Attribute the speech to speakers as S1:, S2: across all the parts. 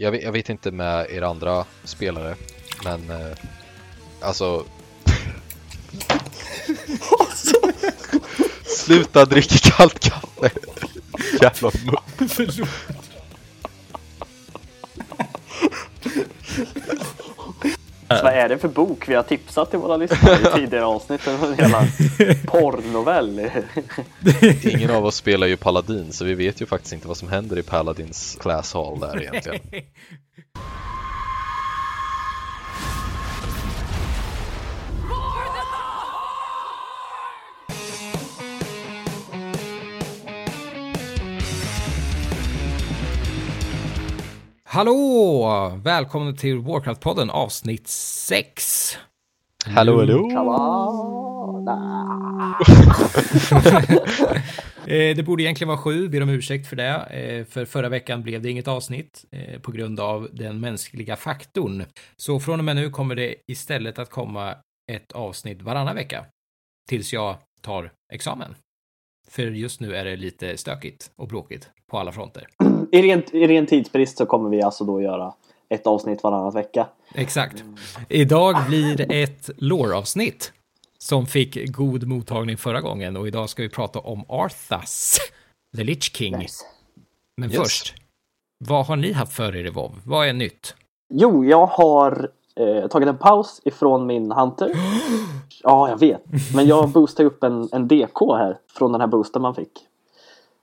S1: jag, vet, jag vet inte med er andra spelare, men eh, alltså... Sluta dricka kallt kaffe! Jävla mupp.
S2: Förlåt.
S3: Vad är det för bok vi har tipsat till våra lyssnare i tidigare avsnitt? En jävla porrnovell.
S1: Ingen av oss spelar ju Paladin, så vi vet ju faktiskt inte vad som händer i Paladins class hall där egentligen.
S2: Hallå! Välkomna till Warcraft-podden avsnitt 6.
S1: Hallå, hallå!
S2: Eh, det borde egentligen vara sju, ber om ursäkt för det. Eh, För förra veckan blev det inget avsnitt eh, på grund av den mänskliga faktorn. Så från och med nu kommer det istället att komma ett avsnitt varannan vecka. Tills jag tar examen. För just nu är det lite stökigt och bråkigt på alla fronter.
S3: I ren, I ren tidsbrist så kommer vi alltså då göra ett avsnitt varannan vecka.
S2: Exakt. Idag blir ett lore-avsnitt som fick god mottagning förra gången och idag ska vi prata om Arthas, The Lich King.
S3: Nice.
S2: Men
S1: Yes.
S2: först, vad har ni haft för er i WoW? Vad är nytt?
S3: Jo, jag har eh, tagit en paus ifrån min Hunter. Ja, jag vet. Men jag boostade upp en, en DK här från den här boosten man fick.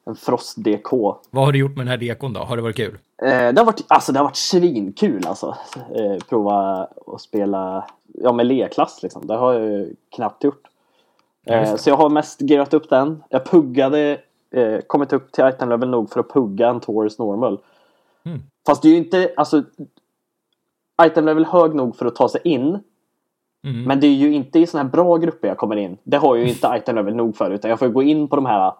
S3: En Frost DK.
S2: Vad har du gjort med den här dekon då? Har det varit kul?
S3: Eh, det, har varit, alltså, det har varit svinkul alltså. Eh, prova att spela ja, med LE-klass liksom. Det har jag ju knappt gjort. Eh, så jag har mest gearat upp den. Jag puggade, eh, kommit upp till item level nog för att pugga en Taurus normal.
S2: Mm.
S3: Fast det är ju inte, alltså item level hög nog för att ta sig in.
S2: Mm.
S3: Men det är ju inte i såna här bra grupper jag kommer in. Det har jag ju inte item level nog för. Utan jag får gå in på de här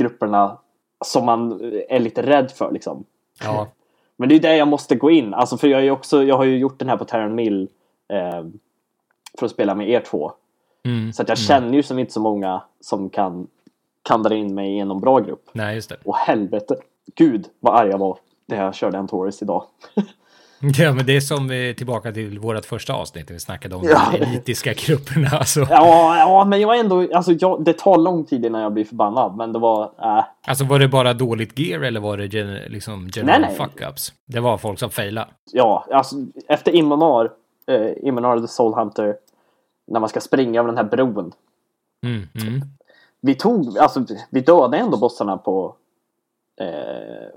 S3: grupperna som man är lite rädd för liksom.
S2: Ja,
S3: Men det är där jag måste gå in. Alltså för jag, är också, jag har ju gjort den här på Terran Mill eh, för att spela med er två.
S2: mm.
S3: Så att jag känner ju som inte så många som kan, kan dra in mig i någon bra grupp.
S2: nej just det.
S3: Och helvete, gud vad arg jag var när jag körde en Taurus idag.
S2: Ja, men det är som eh, tillbaka till vårt första avsnitt där vi snackade om
S3: Ja.
S2: de elitiska grupperna. Alltså,
S3: Ja, ja men jag är ändå, alltså jag, det tar lång tid innan jag blir förbannad. Men det var, äh,
S2: alltså var det bara dåligt gear eller var det gen, liksom general fuck-ups? Det var folk som failade.
S3: ja, alltså efter Immonar, eh, Immonar the Soul Hunter, när man ska springa över den här bron.
S2: Mm, mm.
S3: vi tog, alltså vi dödade ändå bossarna på eh,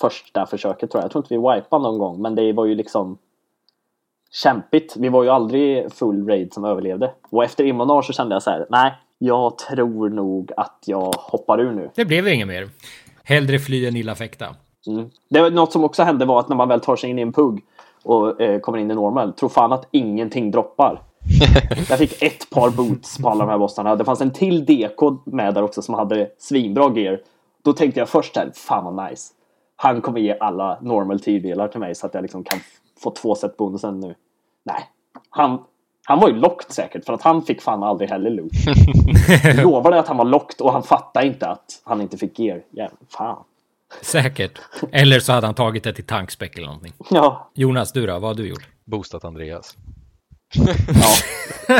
S3: första försöket tror jag. Jag tror inte vi wipade någon gång men det var ju liksom kämpigt. Vi var ju aldrig full raid som överlevde. Och efter Immonar så kände jag så här, nej, jag tror nog att jag hoppar ur nu.
S2: Det blev inget mer. Hellre fly än illa fäkta.
S3: Mm. Det var något som också hände var att när man väl tar sig in i en pugg och eh, kommer in i normal, tror fan att ingenting droppar. Jag fick ett par boots på alla de här bossarna. Det fanns en till DK med där också som hade svinbra gear. Då tänkte jag först här, fan vad nice. Han kommer ge alla normal tyrdelar till mig så att jag liksom kan få två set bonusen nu. Nej, han, han var ju locked säkert för att han fick fan aldrig heller loot. Lovade att han var locked och han fattade inte att han inte fick gear. Jävlar, fan.
S2: Säkert. Eller så hade han tagit det till tankspäck eller någonting.
S3: Ja,
S2: Jonas, du då? Vad har du gjort?
S1: Boostat Andreas.
S3: ja.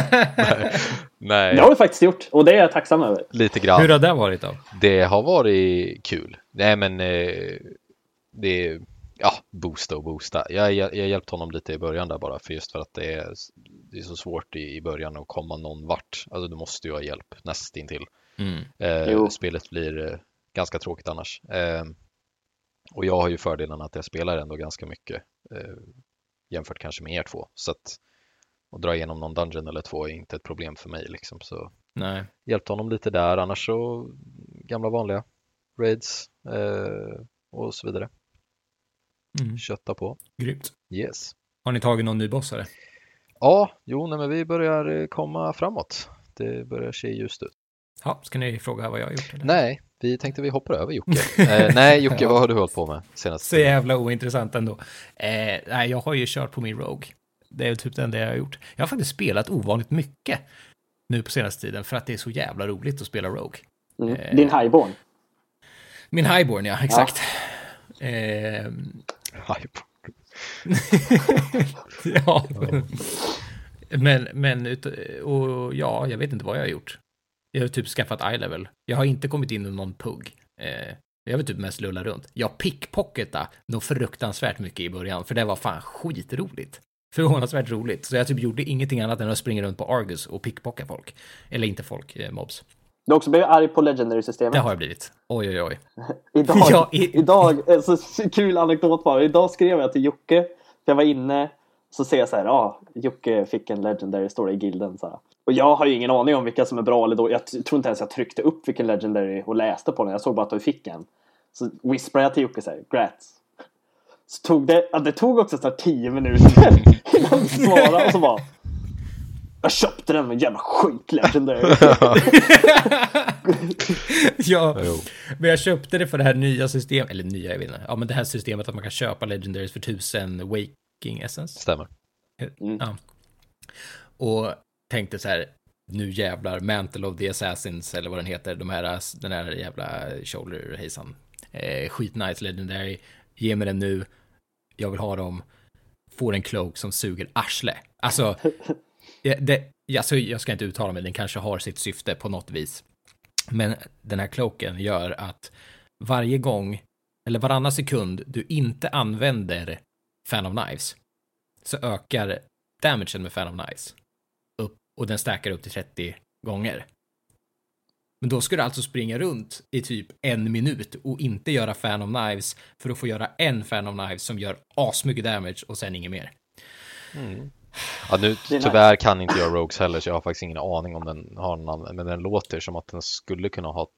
S1: Nej,
S3: Det har vi faktiskt gjort och det är jag tacksam över.
S1: lite grann.
S2: Hur har det varit då?
S1: Det har varit kul. Nej men eh, det är, ja, boosta och boosta. Jag, jag, jag hjälpte honom lite i början där bara för just för att det är, det är så svårt i, i början att komma någon vart. Alltså du måste ju ha hjälp nästintill.
S2: Mm.
S1: Eh, spelet blir eh, ganska tråkigt annars. Eh, och jag har ju fördelen att jag spelar ändå ganska mycket eh, jämfört kanske med er två. Så att att dra igenom någon dungeon eller två är inte ett problem för mig liksom. Så
S2: Nej.
S1: hjälpte honom lite där, annars så gamla vanliga raids eh, och så vidare.
S2: Mm.
S1: Kötta på.
S2: Grymt.
S1: Yes.
S2: Har ni tagit någon ny bossare?
S1: Ja, jo, nej, men vi börjar eh, komma framåt. Det börjar se ljust ut.
S2: Ja, ska ni fråga vad jag har gjort? Eller?
S1: Nej, vi tänkte vi hoppar över Jocke. eh, nej, Jocke, vad har du hållit på med senast?
S2: Så jävla ointressant ändå. Eh, nej, jag har ju kört på min Rogue. Det är typ det enda jag har gjort. Jag har faktiskt spelat ovanligt mycket nu på senaste tiden för att det är så jävla roligt att spela Rogue.
S3: Mm.
S2: Eh.
S3: Din highborn.
S2: Min Highborn, ja, exakt. Eh,
S1: Highborn.
S2: ja. Men, men, och ja, jag vet inte vad jag har gjort. Jag har typ skaffat iLevel. Jag har inte kommit in i någon pugg. Eh, jag vill typ mest lulla runt. Jag pickpocketa nog fruktansvärt mycket i början, för det var fan skitroligt. Förvånansvärt roligt. Så jag typ gjorde ingenting annat än att springa runt på Argus och pickpocka folk. Eller inte folk, eh, mobs.
S3: Du har också blivit arg på Legendary-systemet.
S2: Det har jag blivit. Oj, oj, oj.
S3: Idag,
S2: Ja, i-
S3: idag så så kul anekdot bara. Idag skrev jag till Jocke. För jag var inne. Så ser jag så här, ja, ah, Jocke fick en Legendary, står det i gilden. Så här. Och jag har ju ingen aning om vilka som är bra eller dåliga. Jag tror inte ens jag tryckte upp vilken Legendary och läste på den. Jag såg bara att du fick en. Så whisprade jag till Jocke så här, grats. Så tog det, ja, det tog också så här tio minuter innan du svarade och så bara jag köpte den med en jävla skit Legendary.
S2: ja, men jag köpte det för det här nya systemet, eller nya, jag vet inte. Ja, men det här systemet att man kan köpa Legendaries för tusen Waking Essence.
S1: Stämmer.
S3: Mm.
S2: Ja. Och tänkte så här, nu jävlar, Mantle of the Assassins, eller vad den heter, de här, den här jävla shoulder hejsan. Eh, skitnice legendary, ge mig den nu, jag vill ha dem, får en cloak som suger arsle. Alltså, det, alltså, jag ska inte uttala mig, den kanske har sitt syfte på något vis. Men den här kloken gör att varje gång, eller varannan sekund, du inte använder Fan of Knives, så ökar damagen med Fan of Knives upp och den stackar upp till 30 gånger. Men då ska du alltså springa runt i typ en minut och inte göra Fan of Knives för att få göra en Fan of Knives som gör asmycket damage och sen inget mer. Mm.
S1: Ja, nu tyvärr kan inte jag Rogues heller så jag har faktiskt ingen aning om den har någon användning. Men den låter som att den skulle kunna ha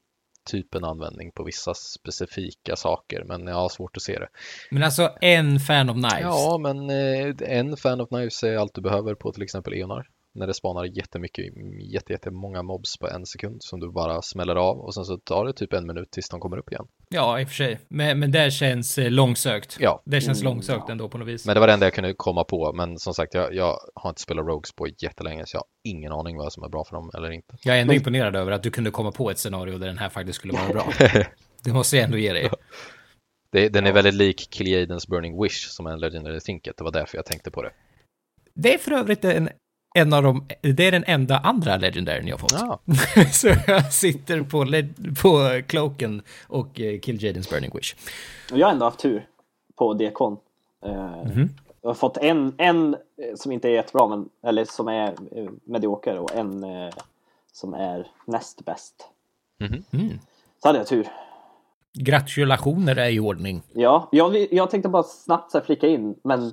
S1: typ en användning på vissa specifika saker. Men jag har svårt att se det.
S2: Men alltså en Fan of Knives.
S1: Ja, men eh, en fan of knives är allt du behöver på till exempel Eonar. När det spanar jättemycket, jätte, jättemånga mobs på en sekund som du bara smäller av och sen så tar det typ en minut tills de kommer upp igen.
S2: Ja, i och för sig. Men, men det känns eh, långsökt.
S1: Ja.
S2: Det känns
S3: Mm,
S2: långsökt
S3: ja.
S2: ändå på något vis.
S1: Men det var det enda jag kunde komma på. Men som sagt, jag, jag har inte spelat Rogues på jättelänge så jag har ingen aning vad som är bra för dem eller inte.
S2: Jag är ändå imponerad över att du kunde komma på ett scenario där den här faktiskt skulle vara bra. Det måste jag ändå ge dig.
S1: Det, den är väldigt lik Killiadens Burning Wish som är en Legendary Thinket. Det var därför jag tänkte på det.
S2: Det är för övrigt en, en av de, det är den enda andra legendaren jag har fått.
S1: Ja,
S2: Så jag sitter på, led, på Cloaken och eh, Kill Jadens Burning Wish.
S3: Och jag har ändå haft tur på Dekon. Eh, Jag har fått en, en eh, som inte är jättebra, men, eller som är eh, medioker och en eh, som är näst bäst.
S2: Mm.
S3: Så hade jag tur.
S2: Gratulationer är i ordning.
S3: Ja, jag, jag tänkte bara snabbt så här flika in, men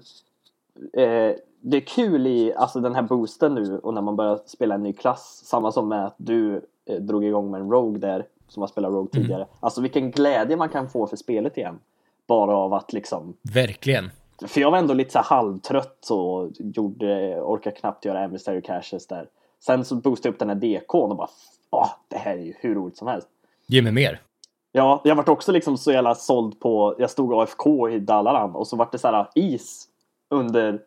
S3: eh, det är kul i alltså, den här boosten nu och när man börjar spela en ny klass. Samma som med att du eh, drog igång med en Rogue där, som har spelat Rogue tidigare. Alltså vilken glädje man kan få för spelet igen. Bara av att liksom
S2: Verkligen.
S3: För jag var ändå lite så halvtrött och gjorde, orkade knappt göra Emissary Caches där. Sen så boostade jag upp den här DKn och bara Åh, det här är ju hur roligt som helst.
S2: Ge mig mer.
S3: Ja, jag vart också liksom så jävla såld på, jag stod AFK i Dallaran och så vart det så här is under,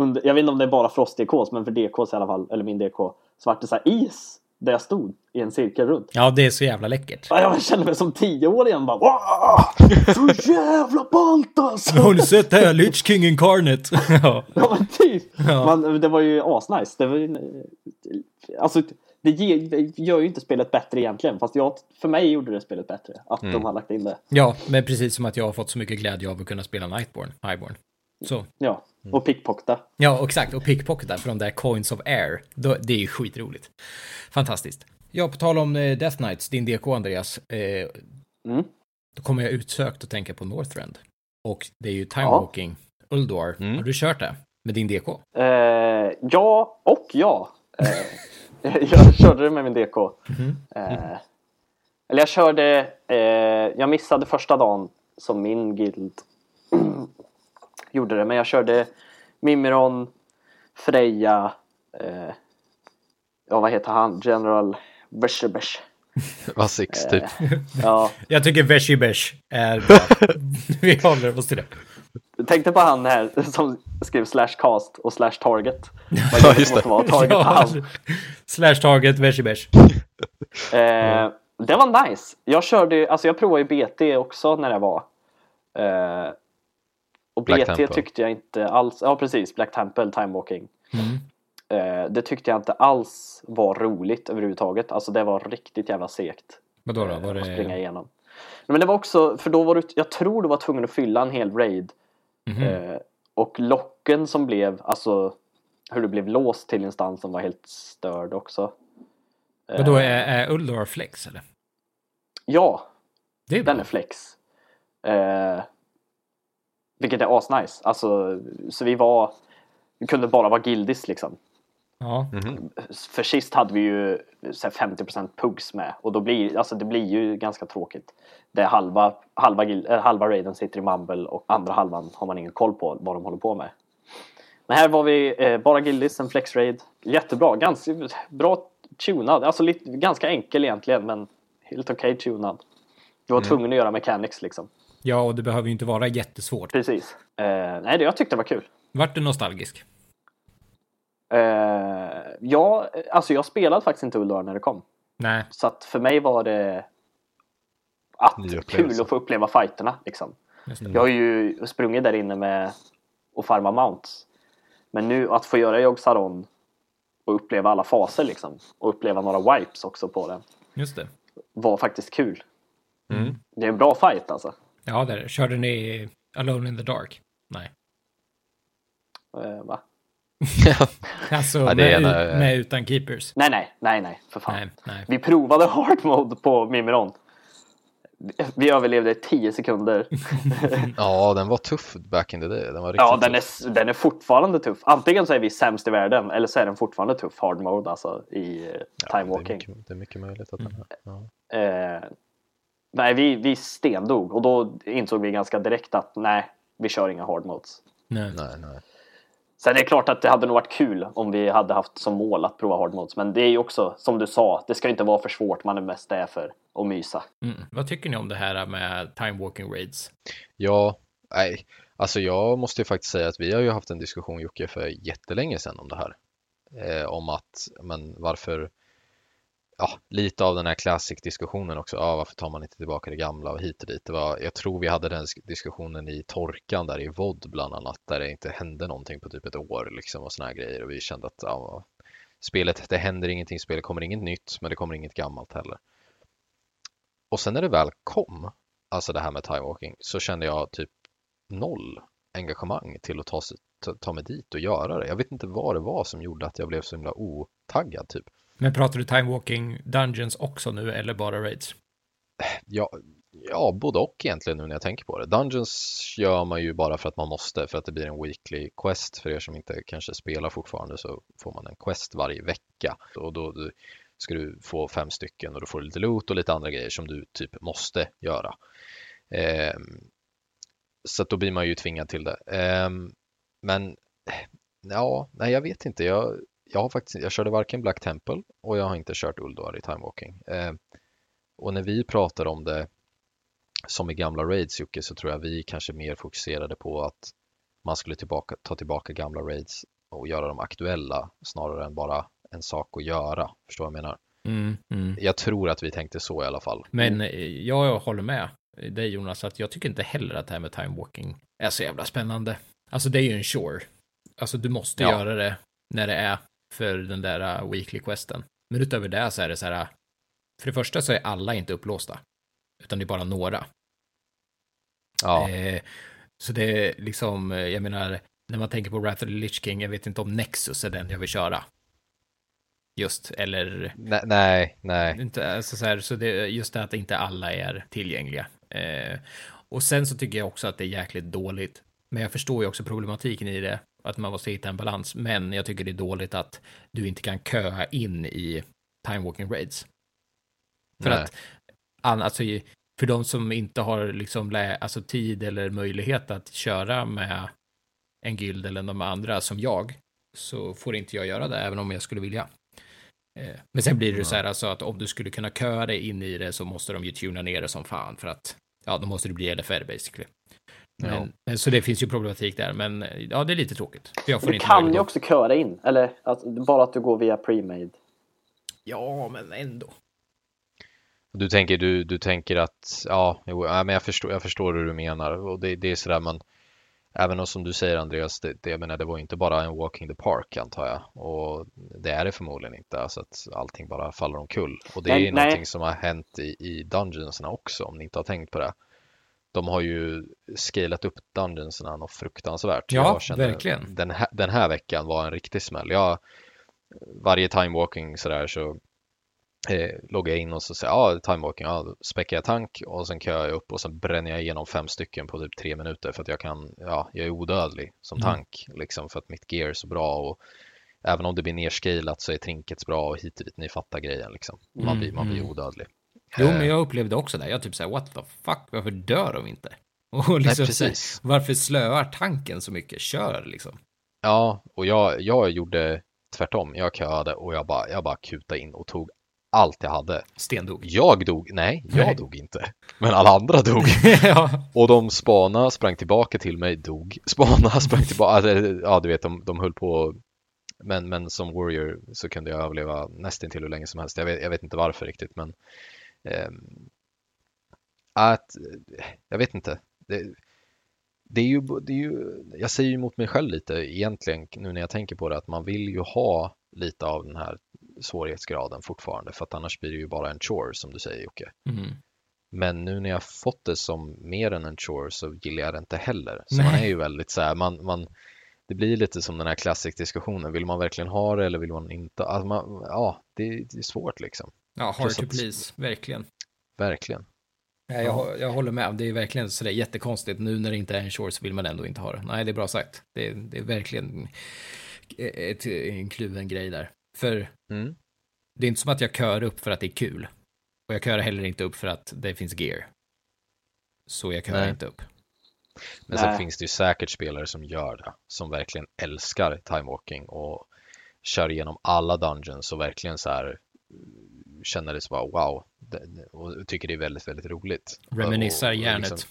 S3: under jag vet inte om det är bara Frost DKs, men för DKs i alla fall, eller min DK, så vart det så här is där jag stod i en cirkel runt.
S2: Ja, det är så jävla läckert.
S3: Ja, Jag kände mig som tio år igen bara "Wow, Så jävla ballt alltså!
S2: Har ni sett det här? Lich King Incarnate. ja.
S3: Ja men typ.
S2: Ja.
S3: Man, det var ju asnice. Det var ju, alltså, det, ger, det gör ju inte spelet bättre egentligen. Fast jag, för mig gjorde det spelet bättre. Att de har lagt in det.
S2: ja, men precis som att jag har fått så mycket glädje av att kunna spela Nightborn, Highborn. Så.
S3: Ja, och pickpockta.
S2: Ja, exakt. Och pickpocketa för de där Coins of Air. Då, det är ju skitroligt. Fantastiskt. Ja, på tal om eh, Death Knights, din DK Andreas. Eh,
S3: Mm.
S2: Då kommer jag utsökt att tänka på Northrend. Och det är ju Time
S3: Ja.
S2: Walking, Ulduar.
S1: Mm.
S2: Har du kört det? Med din DK?
S3: Eh, ja och ja. Eh, jag körde det med min DK. Eh, eller jag körde, eh, jag missade första dagen som min guild gjorde det. Men jag körde Mimiron, Freja, eh, ja vad heter han, General Beshebesh.
S1: Vasix typ.
S3: Ja,
S2: Jag tycker Veshibesh är bra. Vi håller oss till det.
S3: jag tänkte på han här som skrev slash cast och slash target. Vad
S1: Ja, just
S3: det vara, target
S2: Ja,
S3: han.
S2: slash target Veshibesh.
S3: Eh, det var nice. Jag körde, alltså jag provade ju BT också när det var. Eh, Och
S1: Black
S3: BT
S1: Temple.
S3: tyckte jag inte alls, ja precis, Black Temple, Time Walking.
S2: Mm.
S3: Eh, det tyckte jag inte alls var roligt överhuvudtaget. Alltså det var riktigt jävla segt.
S2: Vadå då?
S3: eh,
S2: Var
S3: att springa
S2: det...
S3: igenom. Men det var också, för då var du, jag tror du var tvungen att fylla en hel raid.
S2: Mhm.
S3: Eh, och locken som blev, alltså hur du blev låst till instansen var helt störd också. Eh,
S2: Vadå, är, är Uldor flex eller?
S3: Ja,
S2: Det är bra.
S3: den är flex. Eh, vilket är asnice. Alltså, så vi var, vi kunde bara vara gildis liksom.
S2: Ja.
S1: Mhm.
S3: För sist hade vi ju så här 50% pugs med och då blir alltså det blir ju ganska tråkigt. Det är halva, halva, äh, halva raiden sitter i mumble och andra halvan har man ingen koll på vad de håller på med. Men här var vi eh, bara gildis, en flex raid. Jättebra, ganska bra tunad. Alltså lite, ganska enkel egentligen men helt okej tunad. Du var tvungen att göra mechanics liksom.
S2: Ja, och det behöver ju inte vara jättesvårt.
S3: Precis. Eh, nej, det, jag tyckte det var kul.
S2: Vart du nostalgisk?
S3: Eh, ja, alltså jag spelade faktiskt inte Uldor när det kom.
S2: Nej.
S3: Så att för mig var det att kul att få uppleva fighterna. Liksom.
S2: Just det.
S3: Jag har ju sprungit där inne med och farma mounts. Men nu att få göra Yogg Saron och uppleva alla faser liksom. Och uppleva några wipes också på den.
S2: Just det.
S3: Var faktiskt kul.
S1: Mm.
S3: Det är en bra fight alltså.
S2: Ja, där. Körde ni Alone in the Dark? Nej.
S3: Eh, va?
S2: Alltså,
S1: Ja, det är
S2: med,
S1: en, eh,
S2: med utan keepers?
S3: Nej, nej, nej, nej, för fan.
S2: Nej, nej.
S3: Vi provade hard mode på Mimiron. Vi- överlevde 10 sekunder.
S1: Ja, den var tuff back in the day. Den var riktigt
S3: Ja, den
S1: tuff.
S3: är, den är fortfarande tuff. Antingen så är vi sämst i världen eller så är den fortfarande tuff hard mode alltså i eh,
S1: Ja,
S3: time
S1: det, är
S3: walking.
S1: mycket, det är mycket möjligt att den är. Ja.
S3: Eh, nej, vi, vi stendog och då insåg vi ganska direkt att nej, vi kör inga hard modes.
S2: nej.
S1: Nej, nej.
S3: Sen är det klart att det hade nog varit kul om vi hade haft som mål att prova hard modes. Men det är ju också, som du sa, det ska inte vara för svårt. Man är mest där för att mysa.
S2: Mm. Vad tycker ni om det här med time walking raids?
S1: Ja, nej. Alltså jag måste ju faktiskt säga att vi har ju haft en diskussion Jocke för jättelänge sedan om det här. Eh, om att, men varför, ja, lite av den här classic-diskussionen också. Ja, varför tar man inte tillbaka det gamla och hit och dit. Det var, jag tror vi hade den diskussionen i torkan där i VOD bland annat, där det inte hände någonting på typ ett år liksom och såna här grejer och vi kände att ja, spelet, det händer ingenting, spelet kommer inget nytt, men det kommer inget gammalt heller. Och sen när det väl kom, alltså det här med time walking, så kände jag typ noll engagemang till att ta, ta, ta mig dit och göra det. Jag vet inte vad det var som gjorde att jag blev så himla otaggad typ.
S2: Men pratar du time walking dungeons också nu eller bara raids?
S1: Ja, ja, både och egentligen nu när jag tänker på det. Dungeons gör man ju bara för att man måste, för att det blir en weekly quest. För er som inte kanske spelar fortfarande så får man en quest varje vecka. Och då ska du få fem stycken och då får du lite loot och lite andra grejer som du typ måste göra. Eh, så då blir man ju tvingad till det. Eh, men ja, nej jag vet inte. Jag, jag har faktiskt, jag körde varken Black Temple och jag har inte kört Uldor i Time Walking. Ehm, och när vi pratar om det som i gamla raids Jocke så tror jag vi kanske mer fokuserade på att man skulle tillbaka, ta tillbaka gamla raids och göra dem aktuella snarare än bara en sak att göra. Förstår vad jag menar?
S2: Mm, mm.
S1: Jag tror att vi tänkte så i alla fall.
S2: Men eh, jag håller med dig Jonas, att jag tycker inte heller att det här med time walking är så jävla spännande. Alltså det är ju en shore. Alltså du måste
S1: Ja.
S2: göra det när det är för den där uh, weekly questen. Men utöver det så är det så här, för det första så är alla inte upplåsta, utan det är bara några.
S1: Ja,
S2: Eh, så det är liksom, eh, jag menar, när man tänker på Wrath of the Lich King, jag vet inte om Nexus är den jag vill köra. Just, eller
S1: nej, nej, nej.
S2: inte, alltså så, här, så det, just det att inte alla är tillgängliga. Eh, och sen så tycker jag också att det är jäkligt dåligt. Men jag förstår ju också problematiken i det, att man måste hitta en balans. Men jag tycker det är dåligt att du inte kan köa in i time walking raids. För
S1: nej.
S2: att, alltså, för de som inte har liksom alltså tid eller möjlighet att köra med en guild eller de andra som jag, så får inte jag göra det, även om jag skulle vilja. Eh, Men sen blir det så här alltså att om du skulle kunna köa dig in i det så måste de ju tuna ner det som fan för att ja, då måste det bli LFR basically. Men,
S1: Ja.
S2: så det finns ju problematik där, men ja, det är lite tråkigt. Jag får
S3: Du
S2: inte
S3: kan ju också köra in. Eller att, bara att du går via pre-made.
S2: Ja, men ändå.
S1: Du tänker, du, du tänker att, ja, jo, ja, men jag förstår, jag förstår hur du menar och det, det är sådär man, även om som du säger Andreas, det, det, jag menar, det var inte bara en walking the park antar jag. Och det är det förmodligen inte, alltså att allting bara faller omkull. Och det är nej, någonting som har hänt i, i Dungeonsna också, om ni inte har tänkt på det. De har ju scalat upp Dungeonsna något fruktansvärt.
S2: Ja, verkligen.
S1: Den här, den här veckan var en riktig smäll. Jag, varje timewalking sådär så eh, loggar jag in och så säger jag ah, timewalking, ja, späcker jag tank och sen kör jag upp och sen bränner jag igenom fem stycken på typ tre minuter för att jag kan, ja, jag är odödlig som mm. tank liksom för att mitt gear är så bra och även om det blir nerscalat så är trinkets bra och hit och dit, ni fattar grejen liksom. Man mm, blir, man blir mm. odödlig.
S2: Jo, men eh. jag upplevde också det. Jag typ såhär, what the fuck, varför dör de inte? Och liksom, Nej, precis. varför slöar tanken så mycket? Kör liksom.
S1: Ja, och jag, jag gjorde tvärtom. Jag köade och jag bara, jag bara kutade in och tog allt jag hade.
S2: Stendog.
S1: Jag dog, nej, jag nej. dog inte. Men alla andra dog. ja. Och de spana, sprang tillbaka till mig, dog. Spana, sprang tillbaka. Alltså, ja, du vet, de, de höll på. Men, men som warrior så kunde jag överleva nästan till hur länge som helst. Jag vet, jag vet inte varför riktigt, men att, jag vet inte. Det, det är, ju, det är ju, jag säger ju emot mig själv lite egentligen nu när jag tänker på det att man vill ju ha lite av den här svårighetsgraden fortfarande för att annars blir det ju bara en chore som du säger Jocke. Mm. Men nu när jag fått det som mer än en chore så gillar jag det inte heller. Så Nej. man är ju väldigt så här, man, man, det blir lite som den här klassik-diskussionen. Vill man verkligen ha det eller vill man inte? Alltså man, ja, det, det, är svårt liksom.
S2: Ja, hard to please, verkligen.
S1: Verkligen.
S2: Ja, jag, jag håller med. Det är verkligen sådär jättekonstigt. Nu när det inte är en short så vill man ändå inte ha det. Nej, det är bra sagt. Det, det är verkligen ett, en kluven grej där. För mm. det är inte som att jag kör upp för att det är kul. Och jag kör heller inte upp för att det finns gear. Så jag kör inte upp.
S1: Men Nej. sen finns det ju säkert spelare som gör det. Som verkligen älskar timewalking och kör igenom alla dungeons och verkligen så här känner det så bara wow och tycker det är väldigt, väldigt roligt.
S2: Reminissar hjärnet. Liksom,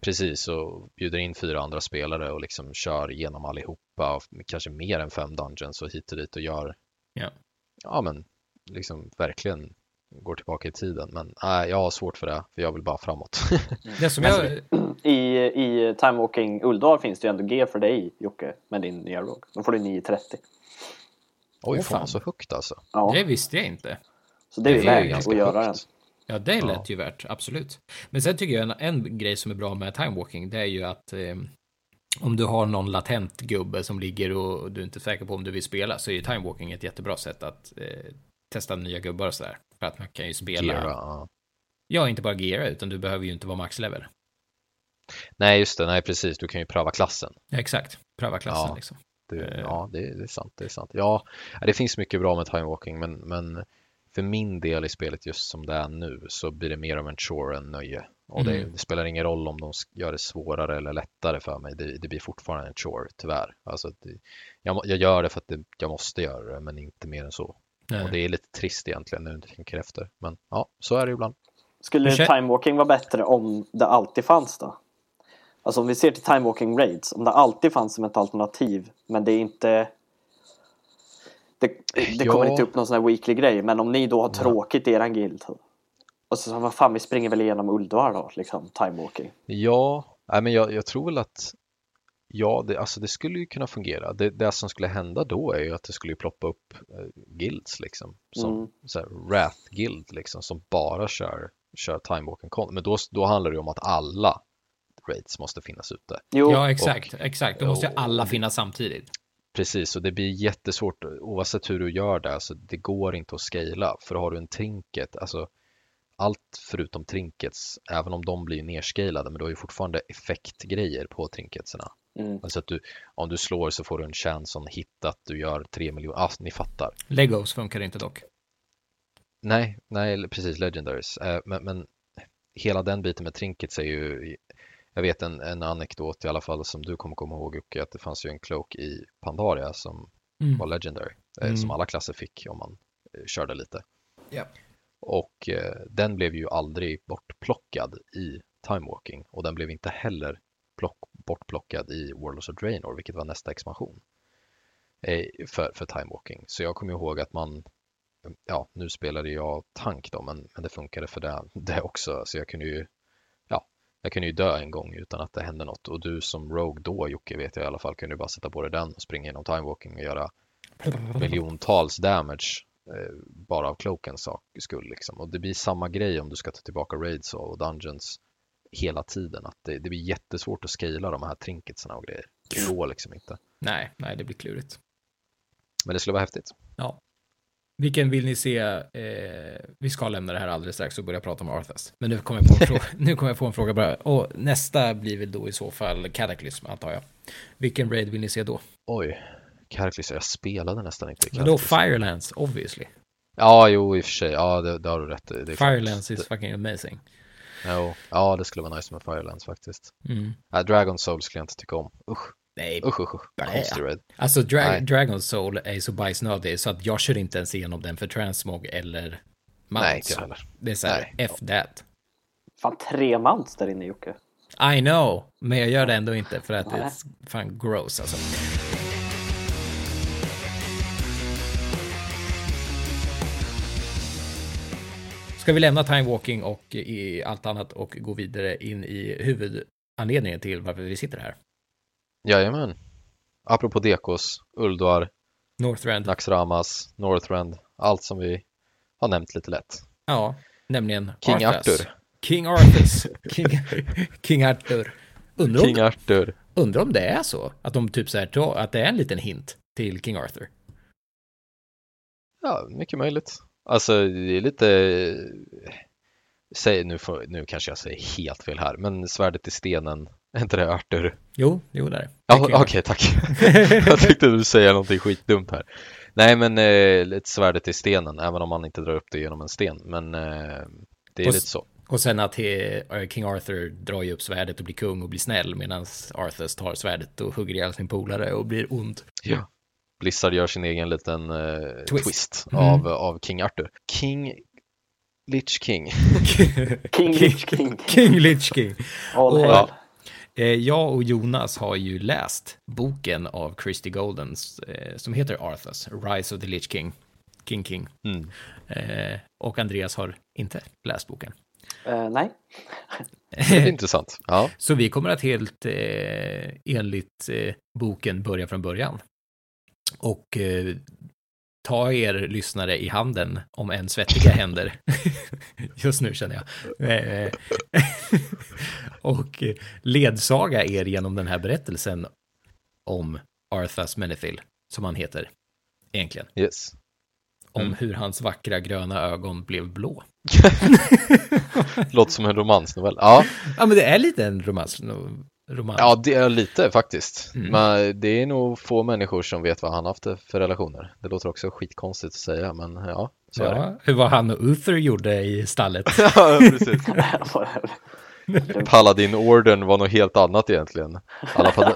S1: precis, och bjuder in fyra andra spelare och liksom kör igenom allihopa och kanske mer än fem dungeons och hit och dit och gör
S2: ja,
S1: ja men liksom verkligen går tillbaka i tiden. Men äh, jag har svårt för det, för jag vill bara framåt.
S3: det som jag... I, I Time Walking Uldar finns det ju ändå G för dig Jocke med din nya låg. Då får du 9.30.
S1: Oj, oh, fan så högt alltså.
S2: Ja. Det visste jag inte.
S3: Så det är ju värt att göra den.
S2: Ja, det är lätt ja. ju värt, absolut. Men sen tycker jag en, en grej som är bra med timewalking, det är ju att eh, om du har någon latent gubbe som ligger och du är inte säker på om du vill spela så är ju timewalking ett jättebra sätt att eh, testa nya gubbar och sådär. För att man kan ju spela. Gira, ja. inte bara gira utan du behöver ju inte vara maxlevel.
S1: Nej, just det. Nej, precis. Du kan ju pröva klassen.
S2: Ja, exakt. Pröva klassen
S1: ja.
S2: liksom.
S1: Det, eh. ja, det, det, är sant. Det är sant. Ja, det finns mycket bra med timewalking, men, men för min del i spelet just som det är nu så blir det mer av en chore än nöje. Och det, mm. det, spelar ingen roll om de gör det svårare eller lättare för mig. Det, det blir fortfarande en chore, tyvärr. Alltså, det, jag, jag, gör det för att jag måste göra det, men inte mer än så. Nej. Och det är lite trist egentligen nu när jag tänker efter. Men ja, så är det ibland.
S3: Skulle timewalking vara bättre om det alltid fanns då? Alltså om vi ser till timewalking raids, om det alltid fanns som ett alternativ, men det är inte det, det ja. kommer inte upp någon sån här weekly grej, men om ni då har tråkigt i eran guild och så vad fan, vi springer väl igenom Uldvar då, liksom, timewalking.
S1: Ja, nej, men jag, jag tror väl att Ja, det, alltså det skulle ju kunna fungera. Det, det som skulle hända då är ju att det skulle ploppa upp eh, guilds liksom. Som mm. så här, Wrath Guild liksom som bara kör, kör timewalking Men då, då handlar det om att alla raids måste finnas ute.
S2: Jo. Ja, exakt, och, exakt. Då måste ju alla finnas samtidigt.
S1: Precis, och det blir jättesvårt oavsett hur du gör det. Alltså, det går inte att scala för har du en trinket, alltså allt förutom trinkets, även om de blir nerscalade, men du har ju fortfarande effektgrejer på trinketserna. Mm. Alltså att du, om du slår så får du en chans on hit att du gör tre miljoner, ah, ni fattar.
S2: Legos funkar inte dock.
S1: Nej, nej precis, legendaries. Eh, men, men, hela den biten med trinkets är ju jag vet en, en anekdot i alla fall som du kommer komma ihåg Jocke, att det fanns ju en cloak i Pandaria som mm. var legendary, eh, mm. som alla klasser fick om man eh, körde lite.
S2: Yeah.
S1: Och eh, den blev ju aldrig bortplockad i timewalking och den blev inte heller plock, bortplockad i Warlords of Draenor, vilket var nästa expansion eh, för, för timewalking. Så jag kommer ihåg att man ja, nu spelade jag tank då, men, men det funkade för det, det också. Så jag kunde ju Jag kunde ju dö en gång utan att det hände något och du som Rogue då Jocke vet jag i alla fall kunde bara sätta på dig den och springa genom timewalking och göra miljontals damage eh, bara av cloakens sak, skull liksom. Och det blir samma grej om du ska ta tillbaka raids och dungeons hela tiden. Att det, det blir jättesvårt att scala de här trinketsarna och grejer. Det går liksom inte.
S2: Nej, nej, det blir klurigt.
S1: Men det skulle vara häftigt.
S2: Ja. Vilken vill ni se? Eh, vi ska lämna det här alldeles strax och börja prata om Arthas. Men nu kommer jag på en fråga, nu kommer jag på en fråga bara. Och nästa blir väl då i så fall Cataclysm, antar jag. Vilken raid vill ni se då?
S1: Oj, Cataclysm, jag spelade nästan inte
S2: Men då Firelands, obviously.
S1: Ja, jo, i och för sig. Ja, det, det har du rätt det
S2: Firelands is fucking amazing.
S1: Jo, ja, det skulle vara nice med Firelands faktiskt.
S2: Mm.
S1: Äh, Dragon Soul skulle jag inte tycka om. Usch.
S2: Nej,
S1: usch, usch, usch.
S2: Alltså, Dra Dragon Soul är så bajsnödig så att jag kör inte ens igenom den för Transmog eller
S1: Mounts. Nej, inte heller.
S2: Det är så här, F that.
S3: Fan, tre Mounts där inne, Jocke.
S2: I know, men jag gör det ändå inte för att det är fan gross alltså. Ska vi lämna time walking och i allt annat och gå vidare in i huvudanledningen till varför vi sitter här?
S1: Jajamän. Apropå Dekos, Ulduar,
S2: Northrend,
S1: Naxramas, Northrend, allt som vi har nämnt lite lätt.
S2: Ja, nämligen
S1: King Arthur.
S2: King Arthurs. King, King Arthur. Undrar
S1: King Arthur.
S2: Undrar om det är så, att de typ så här, att det är en liten hint till King Arthur.
S1: Ja, mycket möjligt. Alltså, det är lite... Säg, nu, får, nu kanske jag säger helt fel här, men svärdet i stenen, är inte det Arthur?
S2: Jo, jo det är det.
S1: Ja, okej, okay, tack. jag tyckte du säga någonting skitdumt här. Nej, men eh, lite svärdet i stenen, även om man inte drar upp det genom en sten, men eh, det är och, lite så.
S2: Och sen att he, King Arthur drar ju upp svärdet och blir kung och blir snäll, medan Arthur tar svärdet och hugger ihjäl sin polare och blir ond.
S1: Ja. Blizzard gör sin egen liten eh, twist, twist mm. av, av King Arthur. King Lich King.
S3: King Lich King.
S2: King Lich King.
S3: All och, ja.
S2: Eh, jag och Jonas har ju läst boken av Christy Goldens eh, som heter Arthas, Rise of the Lich King. King King.
S1: Mm.
S2: Eh, och Andreas har inte läst boken.
S3: Uh, nej.
S1: Det är intressant. Ja.
S2: Så vi kommer att helt eh, enligt eh, boken börja från början och eh, ta er lyssnare i handen om en svettiga händer. Just nu känner jag. Eh, och ledsaga er genom den här berättelsen om Arthas Menethil, som han heter egentligen.
S1: Yes.
S2: Om mm. hur hans vackra gröna ögon blev blå.
S1: Låter som en romansnovell. Ja.
S2: ja, men det är lite en romans
S1: roman. Ja, det är lite faktiskt. Mm. Men det är nog få människor som vet vad han haft för relationer. Det låter också skitkonstigt att säga, men ja, så ja, är det.
S2: Hur var han och Uther gjorde i stallet?
S1: ja, precis. Paladin-orden var något helt annat egentligen. Alla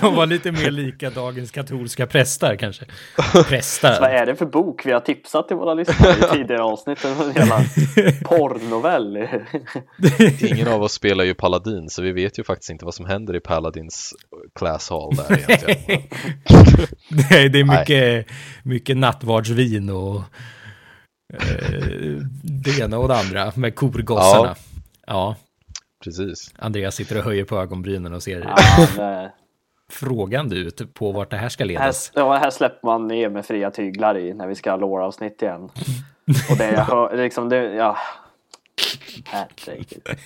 S2: De var lite mer lika dagens katolska prästar kanske. Prästar.
S3: Så vad är det för bok vi har tipsat till våra lyssnare i tidigare avsnitt? En jävla porrnovell.
S1: Ingen av oss spelar ju Paladin så vi vet ju faktiskt inte vad som händer i Paladins class hall där egentligen.
S2: Nej, det är mycket, mycket nattvardsvin och eh, det ena och det andra med korgossarna. Ja. Ja.
S1: Precis.
S2: Andreas sitter och höjer på ögonbrynen och ser
S3: ja,
S2: frågande ut på vart det här ska ledas.
S3: Här, ja, här släpper man ner med fria tyglar i när vi ska ha låravsnitt igen. Och det jag hör, liksom det, ja. Herregud.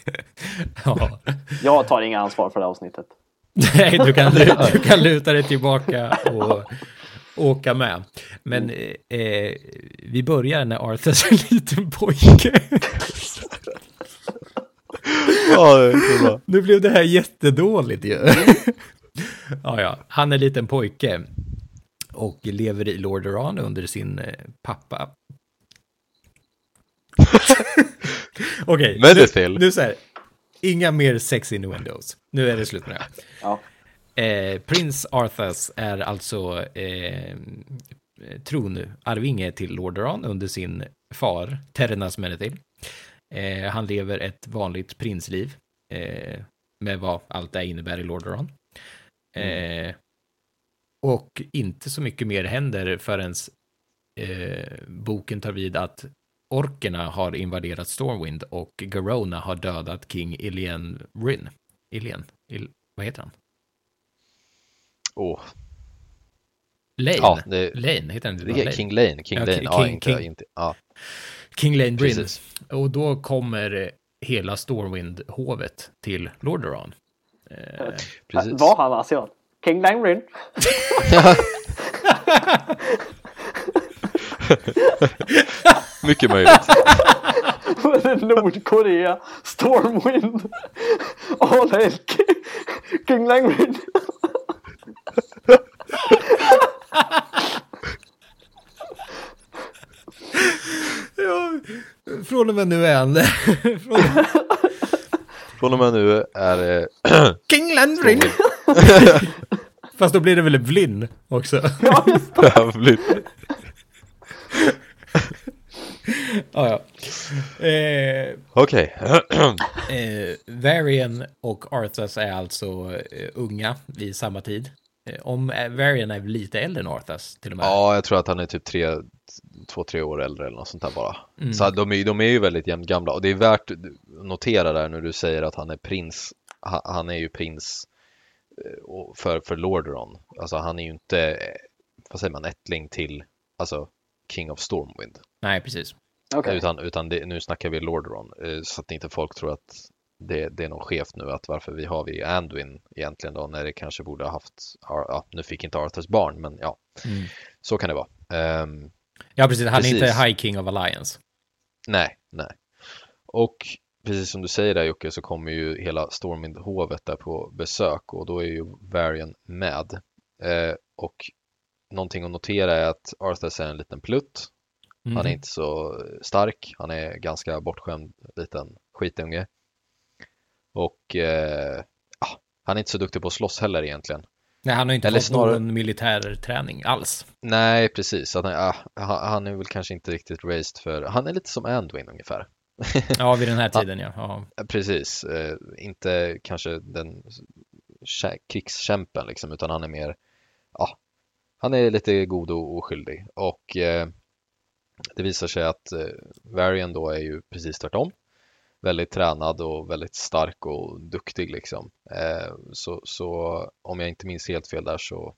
S2: ja.
S3: Jag tar inga ansvar för det avsnittet.
S2: Nej, du kan, du kan luta dig tillbaka och åka med. Men eh, vi börjar när Arthur är en liten pojke.
S1: Ja, det
S2: nu blev det här jättedåligt ju. ja, ja, han är en liten pojke och lever i Lordaeron under sin eh, pappa. Okej, okay, nu, nu så här. Inga mer sex in the windows. Nu är det slut med det.
S3: Ja.
S2: Eh, Prins Arthas är alltså eh, tronarvinge till Lordaeron under sin far, Terrenas Menethil. Eh, han lever ett vanligt prinsliv eh, med vad allt det innebär i Lordaeron. Mm. Eh, och inte så mycket mer händer förrän eh, boken tar vid att orkerna har invaderat Stormwind och Garona har dödat King Ilien Ryn. Ilien? Il, vad heter han?
S1: Åh,
S2: Lane?
S1: ja, det,
S2: Lane, heter han inte
S1: det
S2: bara
S1: är
S2: Lane?
S1: King Lane. King
S2: Ja,
S1: Lane. Ja,
S2: King-
S1: inte,
S2: King.
S1: inte, ja,
S2: King Lane Bryn.
S1: precis.
S2: Och då kommer hela Stormwind-hovet till Lordaeron. Eh,
S1: precis.
S3: Var han asiat? King Langrin?
S1: Mycket möjligt.
S3: Nordkorea, Stormwind, All Hail King, Langrin.
S2: Ja, från och med nu är han från
S1: Från och med nu är det
S2: King Landrin. Fast då blir det väl Vlin också.
S1: jävligt.
S2: ja, ja. Eh,
S1: Okej.
S2: eh, Varian och Arthas är alltså eh, unga vid samma tid. Eh, om eh, Varian är lite äldre än Arthas till och med.
S1: Ja, jag tror att han är typ tre, två, tre år äldre eller något sånt där bara.
S2: Mm.
S1: Så de är, de är ju väldigt jämnt gamla och det är värt att notera där när du säger att han är prins. Han, är ju prins eh, för, för Lordaeron. Alltså han är ju inte, eh, vad säger man, ättling till, alltså King of Stormwind.
S2: Nej, precis.
S3: Okej.
S1: Utan, utan det, nu snackar vi Lordaeron. eh, Så att inte folk tror att det, det är något skevt nu att varför vi har vi Anduin egentligen då när det kanske borde ha haft, ja, nu fick inte Arthurs barn men ja,
S2: Mm.
S1: så kan det vara. Ehm,
S2: Ja, precis. Han är
S1: Precis.
S2: inte High King of Alliance.
S1: Nej, nej. Och precis som du säger där Jocke så kommer ju hela Stormwind-hovet där på besök och då är ju Varian med. Eh, och någonting att notera är att Arthas är en liten plutt.
S2: Mm.
S1: Han är inte så stark. Han är ganska bortskämd liten skitunge. Och eh, ja, han är inte så duktig på att slåss heller egentligen.
S2: Nej, han har inte
S1: Eller
S2: fått
S1: snarare-
S2: någon militär träning alls.
S1: Nej, precis. Han, ja, han han är väl kanske inte riktigt raised för... Han är lite som Anduin ungefär.
S2: Ja, vid den här tiden, ja. ja.
S1: Precis, eh, inte kanske den kä- krigskämpen liksom, utan han är mer, ja, han är lite god och oskyldig. Och eh, det visar sig att eh, Varian då är ju precis tvärtom. Väldigt tränad och väldigt stark och duktig liksom. Eh, så, så om jag inte minns helt fel där så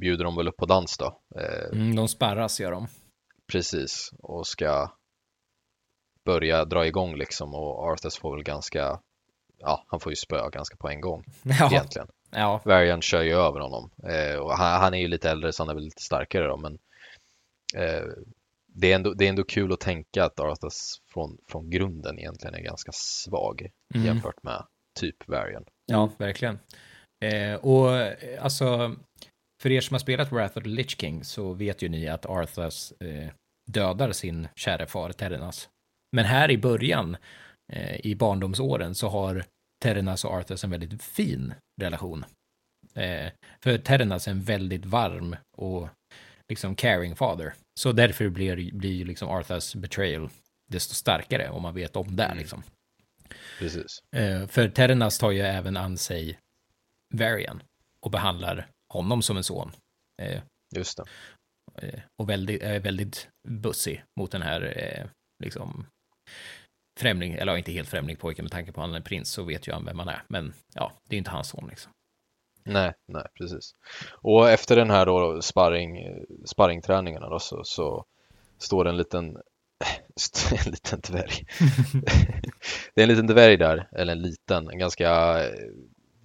S1: bjuder de väl upp på dans då. Eh,
S2: Mm, de sparras, gör de.
S1: Precis, och ska börja dra igång liksom och Arthas får väl ganska, ja, han får ju spö ganska på en gång
S2: Ja,
S1: egentligen.
S2: ja.
S1: Varian kör ju över honom eh, och han, han är ju lite äldre så han är väl lite starkare då men eh, det, är ändå, det är ändå kul att tänka att Arthas från, från grunden egentligen är ganska svag
S2: Mm.
S1: jämfört med typ Varian.
S2: ja verkligen. Eh, och eh, alltså, för er som har spelat Wrath of the Lich King så vet ju ni att Arthas eh, dödar sin kära far Terenas. Men här i början, eh, i barndomsåren, så har Terenas och Arthas en väldigt fin relation. Eh, för Terenas är en väldigt varm och liksom caring father. Så därför blir, blir liksom Arthas betrayal desto starkare om man vet om det
S1: Mm.
S2: liksom.
S1: Precis.
S2: Eh, för Terenas tar ju även an sig Varian och behandlar honom som en son. Eh,
S1: Just det.
S2: eh, och väldigt, är väldigt bussig mot den här liksom främling, eller inte helt främling pojke med tanke på att han är prins så vet ju han vem han är. Men ja, det är inte hans son liksom.
S1: Nej, nej, precis. Och efter den här då sparring, sparringträningarna då så, så står en liten, en liten dvärg. det är en liten dvärg där, eller en liten, en ganska eh,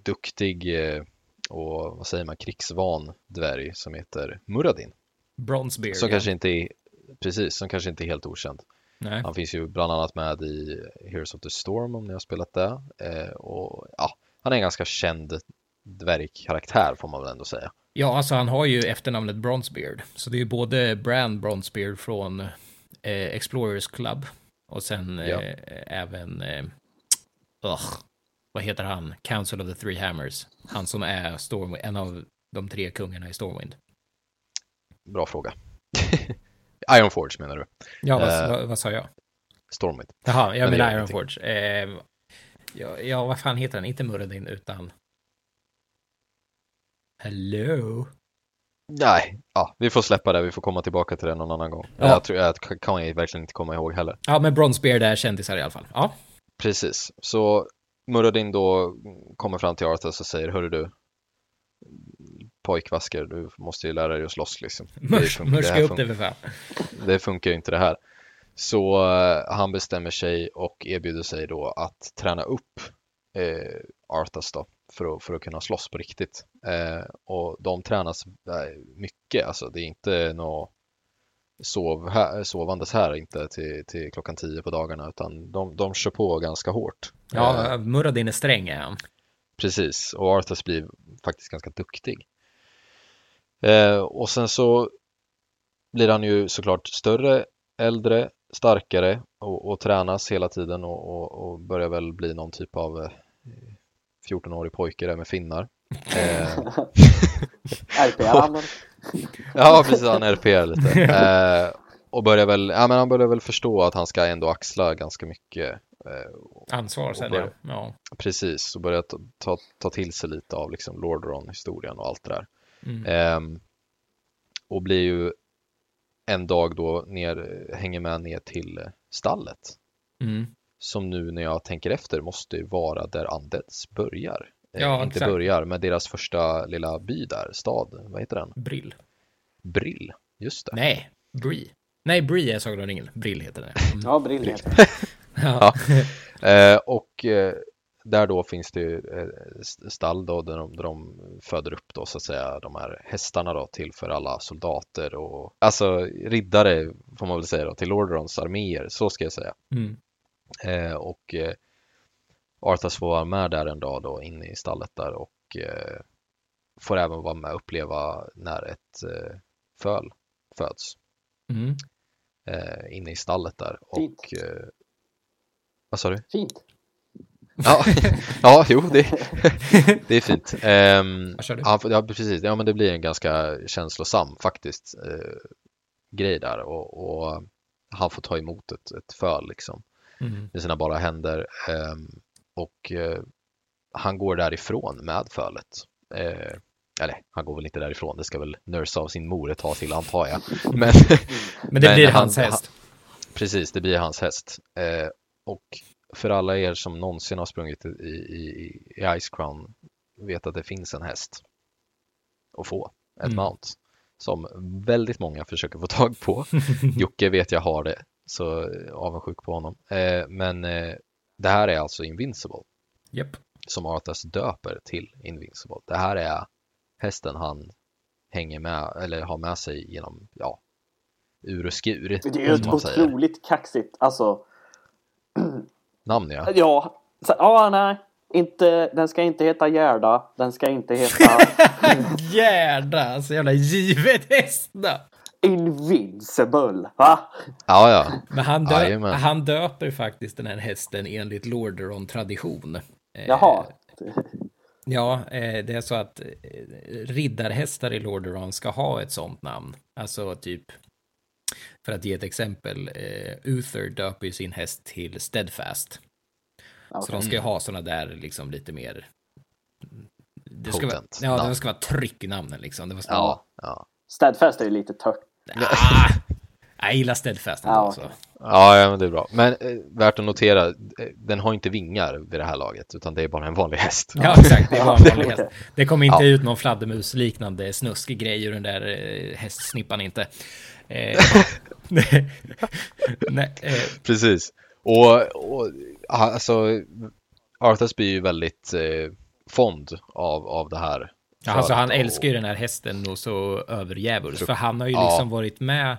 S1: duktig eh, och vad säger man, krigsvan dvärg som heter Muradin.
S2: Bronzebeard.
S1: Som kanske inte är, precis, som kanske inte är helt okänd.
S2: Nej.
S1: Han finns ju bland annat med i Heroes of the Storm om ni har spelat det. Eh, och ja, han är en ganska känd dvärgkaraktär får man väl ändå säga.
S2: Ja, alltså han har ju efternamnet Bronzebeard. Så det är ju både Brand Bronzebeard från eh, Explorers Club och sen eh,
S1: Ja.
S2: även, eh, ugh, vad heter han? Council of the Three Hammers. Han som är Stormwind, en av de tre kungarna i Stormwind.
S1: Bra fråga. Ironforge menar du?
S2: Ja, vad,
S1: Eh.
S2: vad, vad sa jag?
S1: Stormwind.
S2: Jaha, jag
S1: men
S2: menar Ironforge. Eh, ja, ja, vad fan heter han? Inte Muradin, utan... Hello?
S1: Nej, ja, vi får släppa det. Vi får komma tillbaka till det någon annan gåing.
S2: Ja.
S1: Jag tror jag kan jag verkligen inte komma ihåg heller.
S2: Ja, men Bronzebeard är kändisar i alla fall. Ja.
S1: Precis, så Muradin då kommer fram till Arthas och säger Hörru du pojkvasker, du måste ju lära dig att slåss liksom.
S2: Mörs,
S1: det
S2: mörska upp det för fan.
S1: det funkar ju inte det här. Så eh, han bestämmer sig och erbjuder sig då att träna upp eh, Arthas då för att, för att kunna slåss på riktigt. Eh, och de tränas eh, mycket, alltså det är inte något sov här, sovandes här inte till, till klockan tio på dagarna utan de, de kör på ganska hårt. Eh,
S2: Ja, Muradin är sträng är han.
S1: Precis, och Arthas blir faktiskt ganska duktig. Eh, och sen så blir han ju såklart större, äldre, starkare och, och tränas hela tiden och, och, och börjar väl bli någon typ av eh, 14-årig pojke där med finnar. Eh,
S3: RP han
S1: ja, precis, han RPR lite. Eh, och börjar väl, ja men han börjar väl förstå att han ska ändå axla ganska mycket. Eh,
S2: Ansvar sen,
S1: Och
S2: ja.
S1: precis, och börjar ta, ta, ta till sig lite av liksom Lordaeron-historien och allt det där.
S2: Mm.
S1: Ehm, och blir ju en dag då ner, hänger med ner till eh, stallet.
S2: Mm.
S1: Som nu när jag tänker efter måste ju vara där Andeds börjar. Eh,
S2: Ja,
S1: inte
S2: exakt.
S1: börjar, men deras första lilla by där, stad, vad heter den?
S2: Brill.
S1: Brill, just det.
S2: Nej, Bree. Nej, Bree är Sagan om ringen. Brill heter det. Mm.
S3: Ja, briljant.
S2: Ja.
S1: Eh, och eh, där då finns det ju eh, st- stall då där de, där de föder upp då så att säga de här hästarna då till för alla soldater och alltså riddare får man väl säga då till Lordaerons arméer, så ska jag säga.
S2: Mm.
S1: Eh, och eh, Arthas får vara med där en dag då inne i stallet där och eh, får även vara med och uppleva när ett eh, föl föds
S2: Mm.
S1: eh, inne i stallet där.
S3: Fint.
S1: Och, eh, vad sa du?
S3: Fint.
S1: Ja, ja jo, det, det är fint. Um, ja, ja, precis. Ja, men det blir en ganska känslosam faktiskt eh, grej där och, och han får ta emot ett, ett föl liksom
S2: Mm.
S1: med sina bara händer ehm, och eh, han går därifrån med fölet. Eh, eller han går väl inte därifrån, det ska väl nursa av sin mor ett tag till antar jag. Men,
S2: Men det
S1: Men
S2: blir
S1: han-
S2: hans häst.
S1: Precis, det blir hans häst. Eh, och för alla er som någonsin har sprungit i, i, i Ice Crown vet att det finns en häst att få, ett
S2: Mm.
S1: mount, som väldigt många försöker få tag på. Jocke vet jag har det, så avundsjuk på honom. Eh, men eh, det här är alltså Invincible,
S2: Japp.
S1: som Arthas döper till Invincible. Det här är hästen han hänger med, eller har med sig genom, ja, ur och skur.
S3: Det är ju otroligt kaxigt, alltså.
S1: Namn ja.
S3: Ja, så, ja nej. Inte, den ska inte heta Gerda, den ska inte heta
S2: Jädra, så jävla givet hästnamn.
S3: Invincible. Va?
S1: Ja, ja.
S2: Men han, dö-
S1: Jajamän.
S2: han döper faktiskt den här hästen enligt Lordaeron-tradition. Eh,
S3: Jaha.
S2: Ja, eh, det är så att eh, riddarhästar i Lordaeron ska ha ett sånt namn. Alltså typ, för att ge ett exempel, eh, Uther döper ju sin häst till Steadfast. Så
S3: Okej.
S2: de ska ju ha såna där liksom lite mer... Det ska vara,
S1: Potent
S2: ja,
S1: namn.
S2: det ska vara tryck i namnen liksom. Det var
S1: Ja, ja.
S3: Steadfast är ju lite tört.
S2: Ah, jag gillar Steadfast ändå.
S3: Ja,
S2: så.
S1: Ja, ja, men det är bra. Men eh, värt att notera, eh, den har inte vingar vid det här laget, utan det är bara en vanlig häst.
S2: Ja, exakt. Det, var en vanlig häst. det kom inte
S1: Ja.
S2: ut någon fladdermus-liknande snuskig grej ur den där eh, hästsnippan inte. Eh, nej, eh,
S1: Precis. Och, och alltså, Arthas blir ju väldigt eh, fond av, av det här.
S2: ja, alltså han
S1: Och-
S2: älskar ju den här hästen och så överjävulskt. För han har ju
S1: Ja.
S2: liksom varit med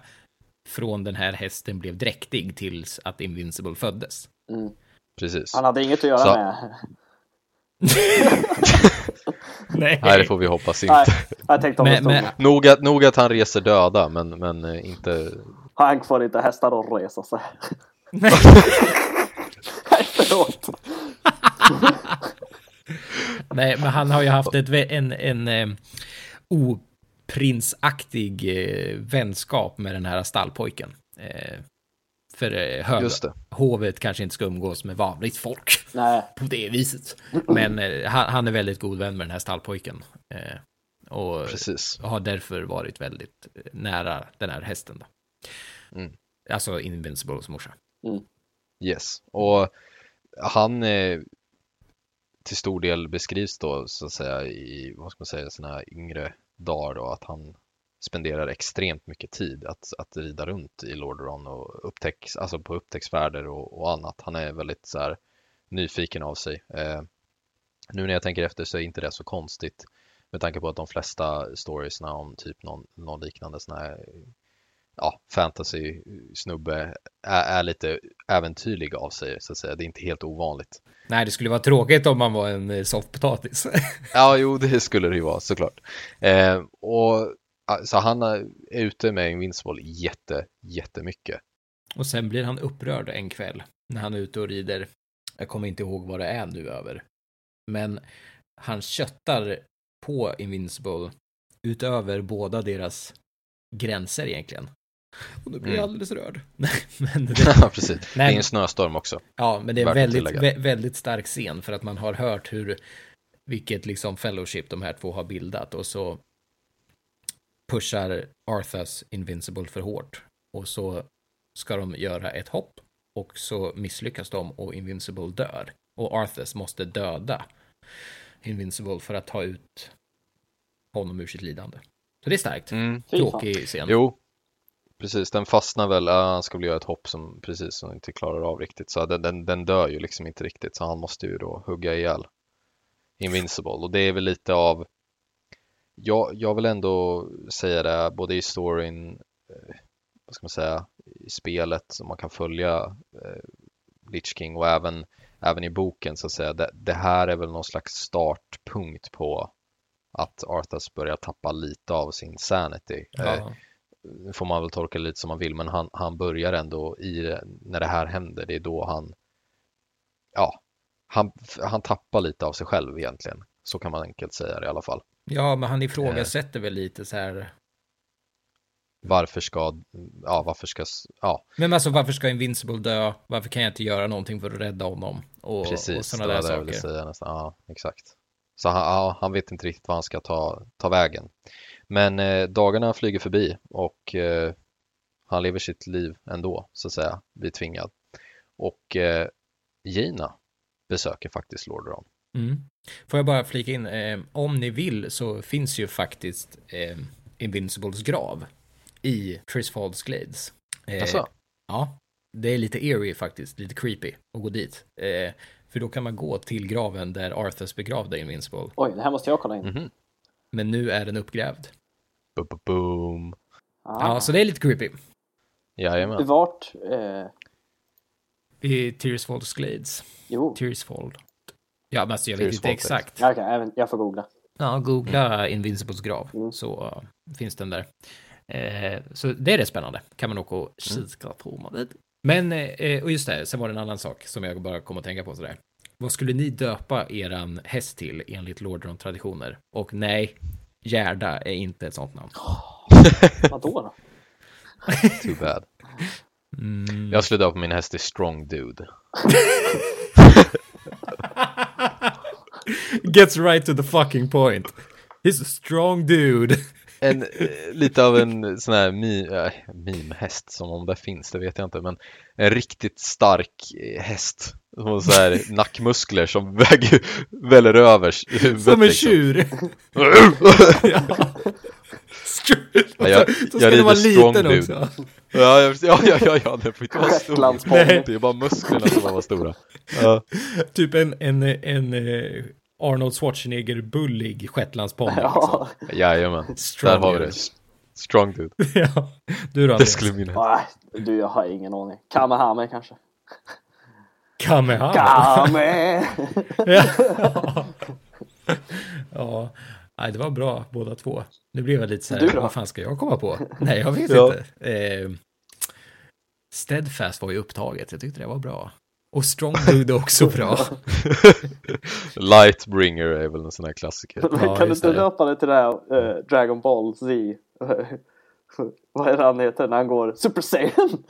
S2: från den här hästen blev dräktig tills att Invincible föddes.
S3: Mm.
S1: Precis.
S3: Han hade inget att göra
S1: Så-
S3: med.
S2: Nej,
S1: Nej, det får vi hoppas
S3: Nej,
S1: inte.
S3: jag tänkte om
S2: Men- men-
S1: Nog att, nog att han reser döda, men, men eh, inte...
S3: Han får inte hästar att resa sig. Efteråt.
S2: Nej, men han har ju haft ett, vä- en, en eh, oprinsaktig eh, vänskap med den här stallpojken. Eh, för eh, hög, hovet kanske inte ska umgås med vanligt folk
S3: Nej,
S2: på det viset. Men eh, han, han är väldigt god vän med den här stallpojken. Eh, Och
S1: Precis.
S2: har därför varit väldigt eh, nära den här hästen. Då.
S1: Mm.
S2: Alltså Invincibles morsa.
S1: Yes. Och han eh, till stor del beskrivs då så att säga i, vad ska man säga, sina yngre dagar då att han spenderar extremt mycket tid att, att rida runt i Lordaeron och upptäcks, alltså på upptäcktsfärder och, och annat. Han är väldigt så här nyfiken av sig. Eh, nu när jag tänker efter så är inte det så konstigt med tanke på att de flesta storiesna om typ någon, någon liknande sån här ja, fantasy-snubbe är, är lite äventyrlig av sig så att säga. Det är inte helt ovanligt.
S2: Nej, det skulle vara tråkigt om man var en eh, soffpotatis.
S1: Ja, jo, det skulle det ju vara såklart. Eh, och så han är ute med Invincible jätte, jättemycket.
S2: och sen blir han upprörd en kväll när han är ute och rider. Jag kommer inte ihåg vad det är nu över. Men han köttar på Invincible utöver båda deras gränser egentligen. Och då blir jag
S1: Mm.
S2: alldeles rörd. Nej, men det,
S1: Ja, precis. Det är
S2: Nej.
S1: en snöstorm också.
S2: Ja, men det är en väldigt, vä- väldigt stark scen för att man har hört hur vilket liksom fellowship de här två har bildat och så pushar Arthas Invincible för hårt och så ska de göra ett hopp och så misslyckas de och Invincible dör och Arthas måste döda Invincible för att ta ut honom ur sitt lidande. Så det är starkt.
S1: Mm.
S2: Tråkig scen.
S1: Jo, precis. Den fastnar väl. Han ska väl göra ett hopp som precis som inte klarar av riktigt. Så den, den, den dör ju liksom inte riktigt. Så han måste ju då hugga ihjäl Invincible. Och det är väl lite av jag, jag vill ändå säga det både i storyn, eh, vad ska man säga, i spelet som man kan följa eh, Lich King och även, även i boken så att säga. Det, det här är väl någon slags startpunkt på att Arthas börjar tappa lite av sin sanity. Eh,
S2: Ja.
S1: nu får man väl tolka lite som man vill, men han, han börjar ändå i när det här händer. Det är då han, ja, han, han tappar lite av sig själv egentligen. Så kan man enkelt säga det i alla fall.
S2: ja, men han ifrågasätter väl lite så här
S1: Varför ska, ja, varför ska, ja,
S2: Men alltså varför ska Invincible dö? Varför kan jag inte göra någonting för att rädda honom? Och, och
S1: precis,
S2: sådana
S1: det
S2: där
S1: det jag
S2: saker.
S1: säga nästan. Ja, exakt. Så han, ja, han vet inte riktigt vad han ska ta, ta vägen. Men eh, dagarna flyger förbi och eh, han lever sitt liv ändå, så att säga, blir tvingad. Och eh, Gina besöker faktiskt Lordaeron.
S2: Mm. Får jag bara flika in, eh, om ni vill så finns ju faktiskt eh, Invincibles grav i Trisfalls Glades. Eh? Ja, det är lite eerie faktiskt, lite creepy att gå dit. Eh, för då kan man gå till graven där Arthurs begravde Invincible.
S3: Oj, det här måste jag kolla in.
S1: Mhm.
S2: Men nu är den uppgrävd.
S1: Bo- bo- Boom.
S3: Ah.
S2: Ja, så det är lite creepy.
S1: Jajamän.
S3: Vart? Eh,
S2: I Tearsfalls Glades.
S3: jo,
S2: Tearsfall. Ja, men alltså jag vet inte exakt.
S3: ja, även- jag får googla.
S2: Ja, googla Invincibles grav
S3: Mm.
S2: så uh, finns den där. Eh, så det är rätt spännande. Kan man åka och kika på man vill. Men, eh, och just det, sen var det en annan sak som jag bara kom att tänka på sådär. Vad skulle ni döpa eran häst till enligt Lordron-traditioner? Och nej, Gerda är inte ett sånt namn.
S3: Vadå då?
S1: Too bad.
S2: Mm.
S1: Jag skulle döpa min häst till Strong Dude.
S2: Gets right to the fucking point. He's a strong dude.
S1: En, eh, lite av en sån här mi, äh, meme-häst, som om det finns, det vet jag inte, men en riktigt stark eh, häst. Som så här nackmuskler som väger, väller över.
S2: Som en
S1: liksom.
S2: tjur. ja.
S1: Ja, jag-
S2: Så
S1: jag
S2: ska den vara liten
S1: dude.
S2: också.
S1: Ja, jag- ja, ja, ja, ja, det får inte vara stor. Det är bara musklerna som var stora. Ja,
S2: Typ en, en, en eh, Arnold Schwarzenegger-bullig shetlandsponny.
S3: Ja,
S1: jajamän,
S2: Strong
S1: där har vi det. Strong Dude,
S2: ja. Du då,
S1: det skulle min
S3: nej, du, jag har ingen aning. Kamehame kanske?
S2: Kamehameha.
S3: Kame!
S2: ja. ja. Nej, det var bra båda två. Nu blev jag lite så
S3: Du
S2: här, vad fan ska jag komma på? Nej, jag vet
S1: Ja.
S2: inte. Eh, Steadfast var ju upptaget, jag tyckte det var bra. Och Strong Dude är också bra.
S1: Lightbringer är väl en sån här klassiker.
S3: Men
S2: Ja,
S3: kan du
S2: just
S3: inte
S2: det.
S3: döpa det till det här eh, Dragon Ball Z? Vad är det han heter när han går Super Saiyan?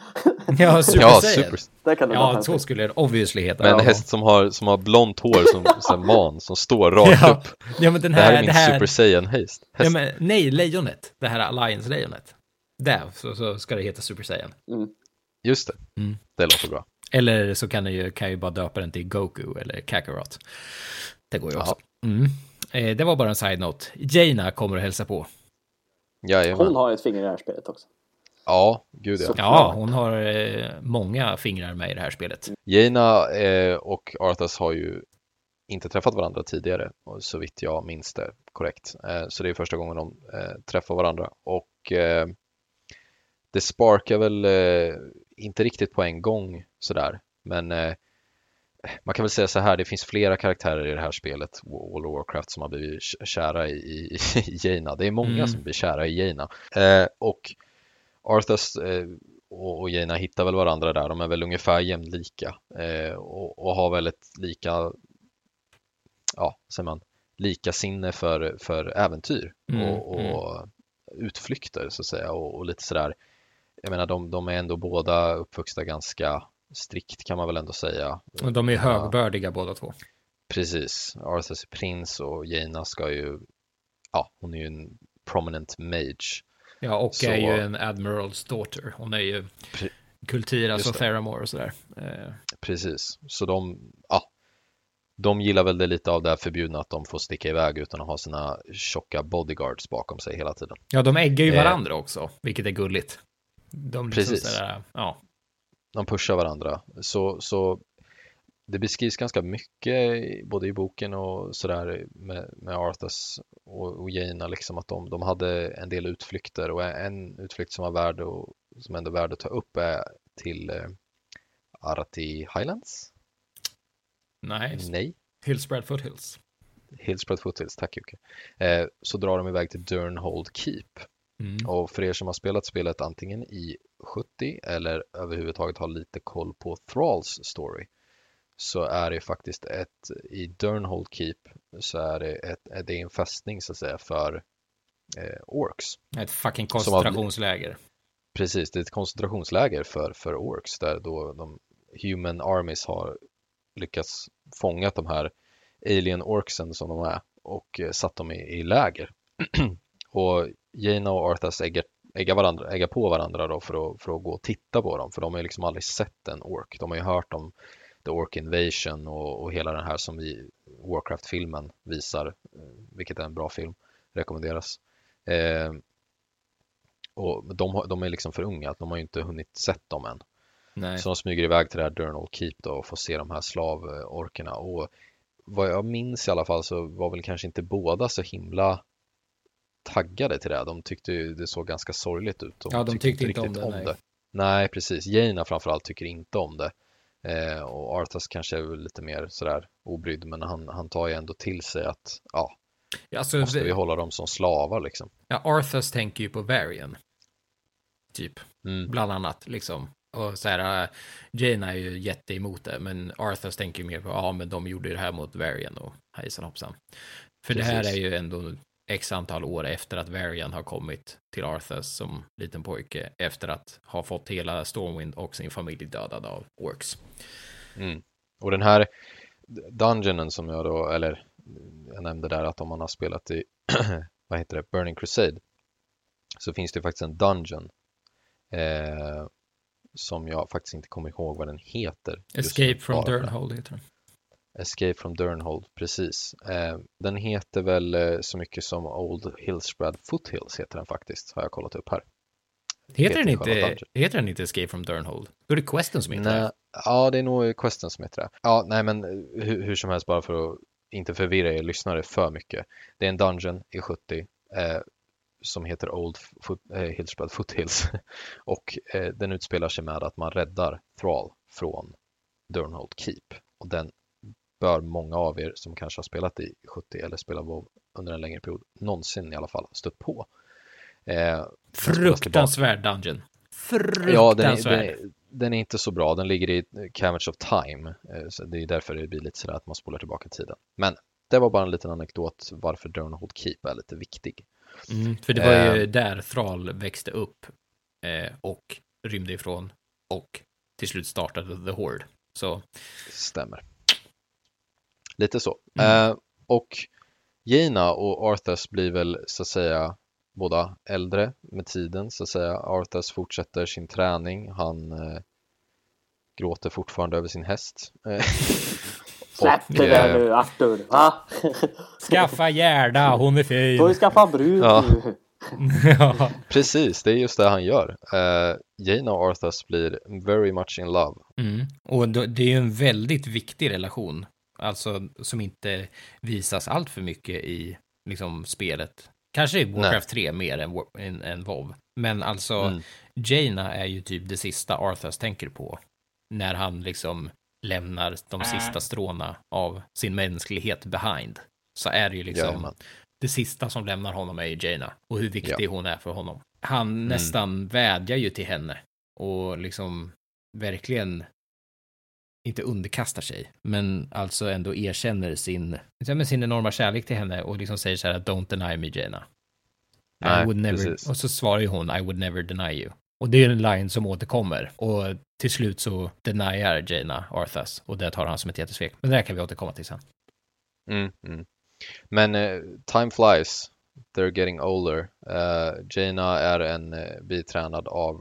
S2: Ja, Super
S1: Ja,
S2: Saiyan.
S1: super.
S3: Där kan det vara
S2: Ja, så skulle det obviously heta.
S1: Med en
S2: ja.
S1: häst som har, som har blont hår som, som man, som står rakt
S2: Ja.
S1: upp.
S2: ja, men den
S1: Det här
S2: här,
S1: är min
S2: här,
S1: Super Saiyan-häst.
S2: ja,
S1: Häst.
S2: men, nej, lejonet. Det här Alliance-lejonet. Där så, så ska det heta Super Saiyan.
S1: Just det,
S2: Mm.
S1: det låter bra.
S2: Eller så kan, ju, kan jag ju bara döpa den till Goku eller Kakarot. Det går ju också. Mm. Eh, det var bara en side-note. Jaina kommer att hälsa på.
S1: Jajamän.
S3: Hon har ett finger i det här spelet också.
S1: Ja, gud ja.
S2: Ja, hon har eh, många fingrar med i det här spelet.
S1: Jaina eh, och Arthas har ju inte träffat varandra tidigare, så vitt jag minns det korrekt. Eh, så det är första gången de eh, träffar varandra och eh, det sparkar väl eh, inte riktigt på en gång sådär, men eh, man kan väl säga så här, det finns flera karaktärer i det här spelet, World of Warcraft, som har blivit kära i, i, i Jaina. Det är många
S2: Mm.
S1: som blir kära i Jaina. Eh, och Arthas eh, och, och Jaina hittar väl varandra där, de är väl ungefär jämlika eh, och, och har väl ett lika, ja, säger man, lika sinne för, för äventyr
S2: Mm,
S1: och, och utflykter så att säga och, och lite sådär. Jag menar, de, de är ändå båda uppvuxna ganska strikt kan man väl ändå säga.
S2: De är
S1: Ja.
S2: högbördiga båda två.
S1: Precis, Arthas är prins och Jaina ska ju, ja, hon är ju en prominent mage.
S2: Ja, och
S1: Så-
S2: är ju en Admirals daughter. Hon är ju
S1: Pre-
S2: Kultiras
S1: Just
S2: och. Theramore och sådär. Eh,
S1: Precis, så de, ja, de gillar väl det lite av det här förbjudna att de får sticka iväg utan att ha sina tjocka bodyguards bakom sig hela tiden.
S2: Ja, de äggar ju
S1: Eh.
S2: varandra också, vilket är gulligt. De liksom
S1: Precis.
S2: Sådär, ja.
S1: De pushar varandra. Så, så det beskrivs ganska mycket både i boken och sådär med, med Arthas och, och Jaina liksom att de, de hade en del utflykter och en utflykt som var värd och som ändå är värd att ta upp är till eh, Arati Highlands?
S2: Nej,
S1: Nej.
S2: Hillspread Foothills.
S1: Hillspread Foothills, tack Jocke. Eh, så drar de iväg till Durnhold Keep.
S2: Mm.
S1: Och för er som har spelat spelet antingen i 70 eller överhuvudtaget har lite koll på Thralls story så är det faktiskt ett, i Durnhold Keep så är det, ett, det är en fästning så att säga för eh, orks.
S2: Ett fucking
S1: har-
S2: koncentrationsläger.
S1: Precis, det är ett koncentrationsläger för, för orks där då de human armies har lyckats fånga de här alien orksen som de är och eh, satt dem i, i läger. och Jaina och Arthas äggar, äggar, varandra, äggar på varandra då för att, för att gå och titta på dem för de har ju liksom aldrig sett en ork. De har ju hört om The Ork Invasion och, och hela den här som vi Warcraft-filmen visar, eh, vilket är en bra film, rekommenderas. Eh, och de, har- de är liksom för unga, de har ju inte hunnit sett dem än.
S2: Nej.
S1: Så de smyger iväg till det här Durnall Keep då och får se de här slavorkerna. Och vad jag minns i alla fall så var väl kanske inte båda så himla taggade till det. De tyckte ju det såg ganska sorgligt ut.
S2: Ja, de tyckte inte om
S1: riktigt
S2: det, nej.
S1: Nej, precis. Jaina framförallt tycker inte om det. Eh, och Arthas kanske är lite mer sådär obrydd, men han, han tar ju ändå till sig att ja,
S2: Ja, Alltså,
S1: måste vi
S2: det,
S1: hålla dem som slavar liksom.
S2: ja, Arthas tänker ju på Varian. Typ,
S1: Mm.
S2: bland annat liksom. Och så här, uh, Jane är ju jätteemot det, men Arthas tänker ju mer på, ja men de gjorde ju det här mot Varian och hejsan hoppsan. För det här
S1: Precis.
S2: är ju ändå x antal år efter att Varian har kommit till Arthas som liten pojke, efter att ha fått hela Stormwind och sin familj dödad av Orks.
S1: Mm. Och den här dungeonen som jag då, eller jag nämnde där att om man har spelat i, vad heter det, Burning Crusade så finns det faktiskt en dungeon eh, som jag faktiskt inte kommer ihåg vad den heter.
S2: Escape from. Durnhold heter den.
S1: Escape from Durnhold, precis. Eh, den heter väl eh, så mycket som Old Hillspread Foothills heter den faktiskt, har jag kollat upp här.
S2: Heter den,
S1: själva
S2: inte, heter den inte Escape from Durnhold? Då är det Questen som heter det.
S1: ja, det är nog Questen som heter det. Ja, nej, men eh, hur, hur som helst, bara för att inte förvirra er lyssnare för mycket. Det är en dungeon i 70 eh, som heter Old Foot, eh, Hillspread Foothills och den utspelar sig med att man räddar Thrall från Durnhold Keep och den bör många av er som kanske har spelat i 70 eller spelat WoW under en längre period någonsin i alla fall stött på. Eh,
S2: Fruktansvärd dungeon.
S1: Ja, den är,
S2: Fruktansvärd.
S1: den, är, den är inte så bra. Den ligger i Caverns of Time. eh, Så det är därför det blir lite sådär att man spolar tillbaka tiden. Men det var bara en liten anekdot varför Durnhold Keep är lite viktig.
S2: Mm, för det var ju
S1: Eh.
S2: där Thrall växte upp eh, och rymde ifrån och till slut startade The Horde. Så
S1: Stämmer. Lite så.
S2: Mm.
S1: Eh, och Jaina och Arthas blir väl så att säga båda äldre med tiden så att säga. Arthas fortsätter sin träning. Han eh, gråter fortfarande över sin häst. Eh,
S3: Släpp det där
S1: eh,
S3: nu Arthur. Va?
S2: skaffa Gerda, hon är
S3: Du har ju
S2: fin.
S3: skaffat brud
S1: Ja.
S3: nu.
S2: ja.
S1: Precis, det är just det han gör. Uh, Jaina och Arthas blir very much in love.
S2: Mm. Och då, det är ju en väldigt viktig relation. Alltså som inte visas allt för mycket i liksom spelet. Kanske i Warcraft 3 mer än, än, än WoW. Men alltså
S1: Mm.
S2: Jaina är ju typ det sista Arthas tänker på. När han liksom lämnar de sista stråna av sin mänsklighet behind. Så är det ju liksom
S1: Jajamän.
S2: det sista som lämnar honom är ju Jaina. Och hur viktig
S1: Ja.
S2: hon är för honom. Han nästan vädjar ju till henne. Och liksom verkligen inte underkastar sig, men alltså ändå erkänner sin, ja, sin enorma kärlek till henne och liksom säger så här don't deny me Jaina. I
S1: Nej,
S2: would never,
S1: precis.
S2: och så svarar ju hon I would never deny you. Och det är en line som återkommer och till slut så deniar Jaina Arthas och det tar han som ett jättesvek. Men det här kan vi återkomma till sen.
S1: Mm, mm. Men eh, time flies. They're getting older. Uh, Jaina är en uh, bitränad av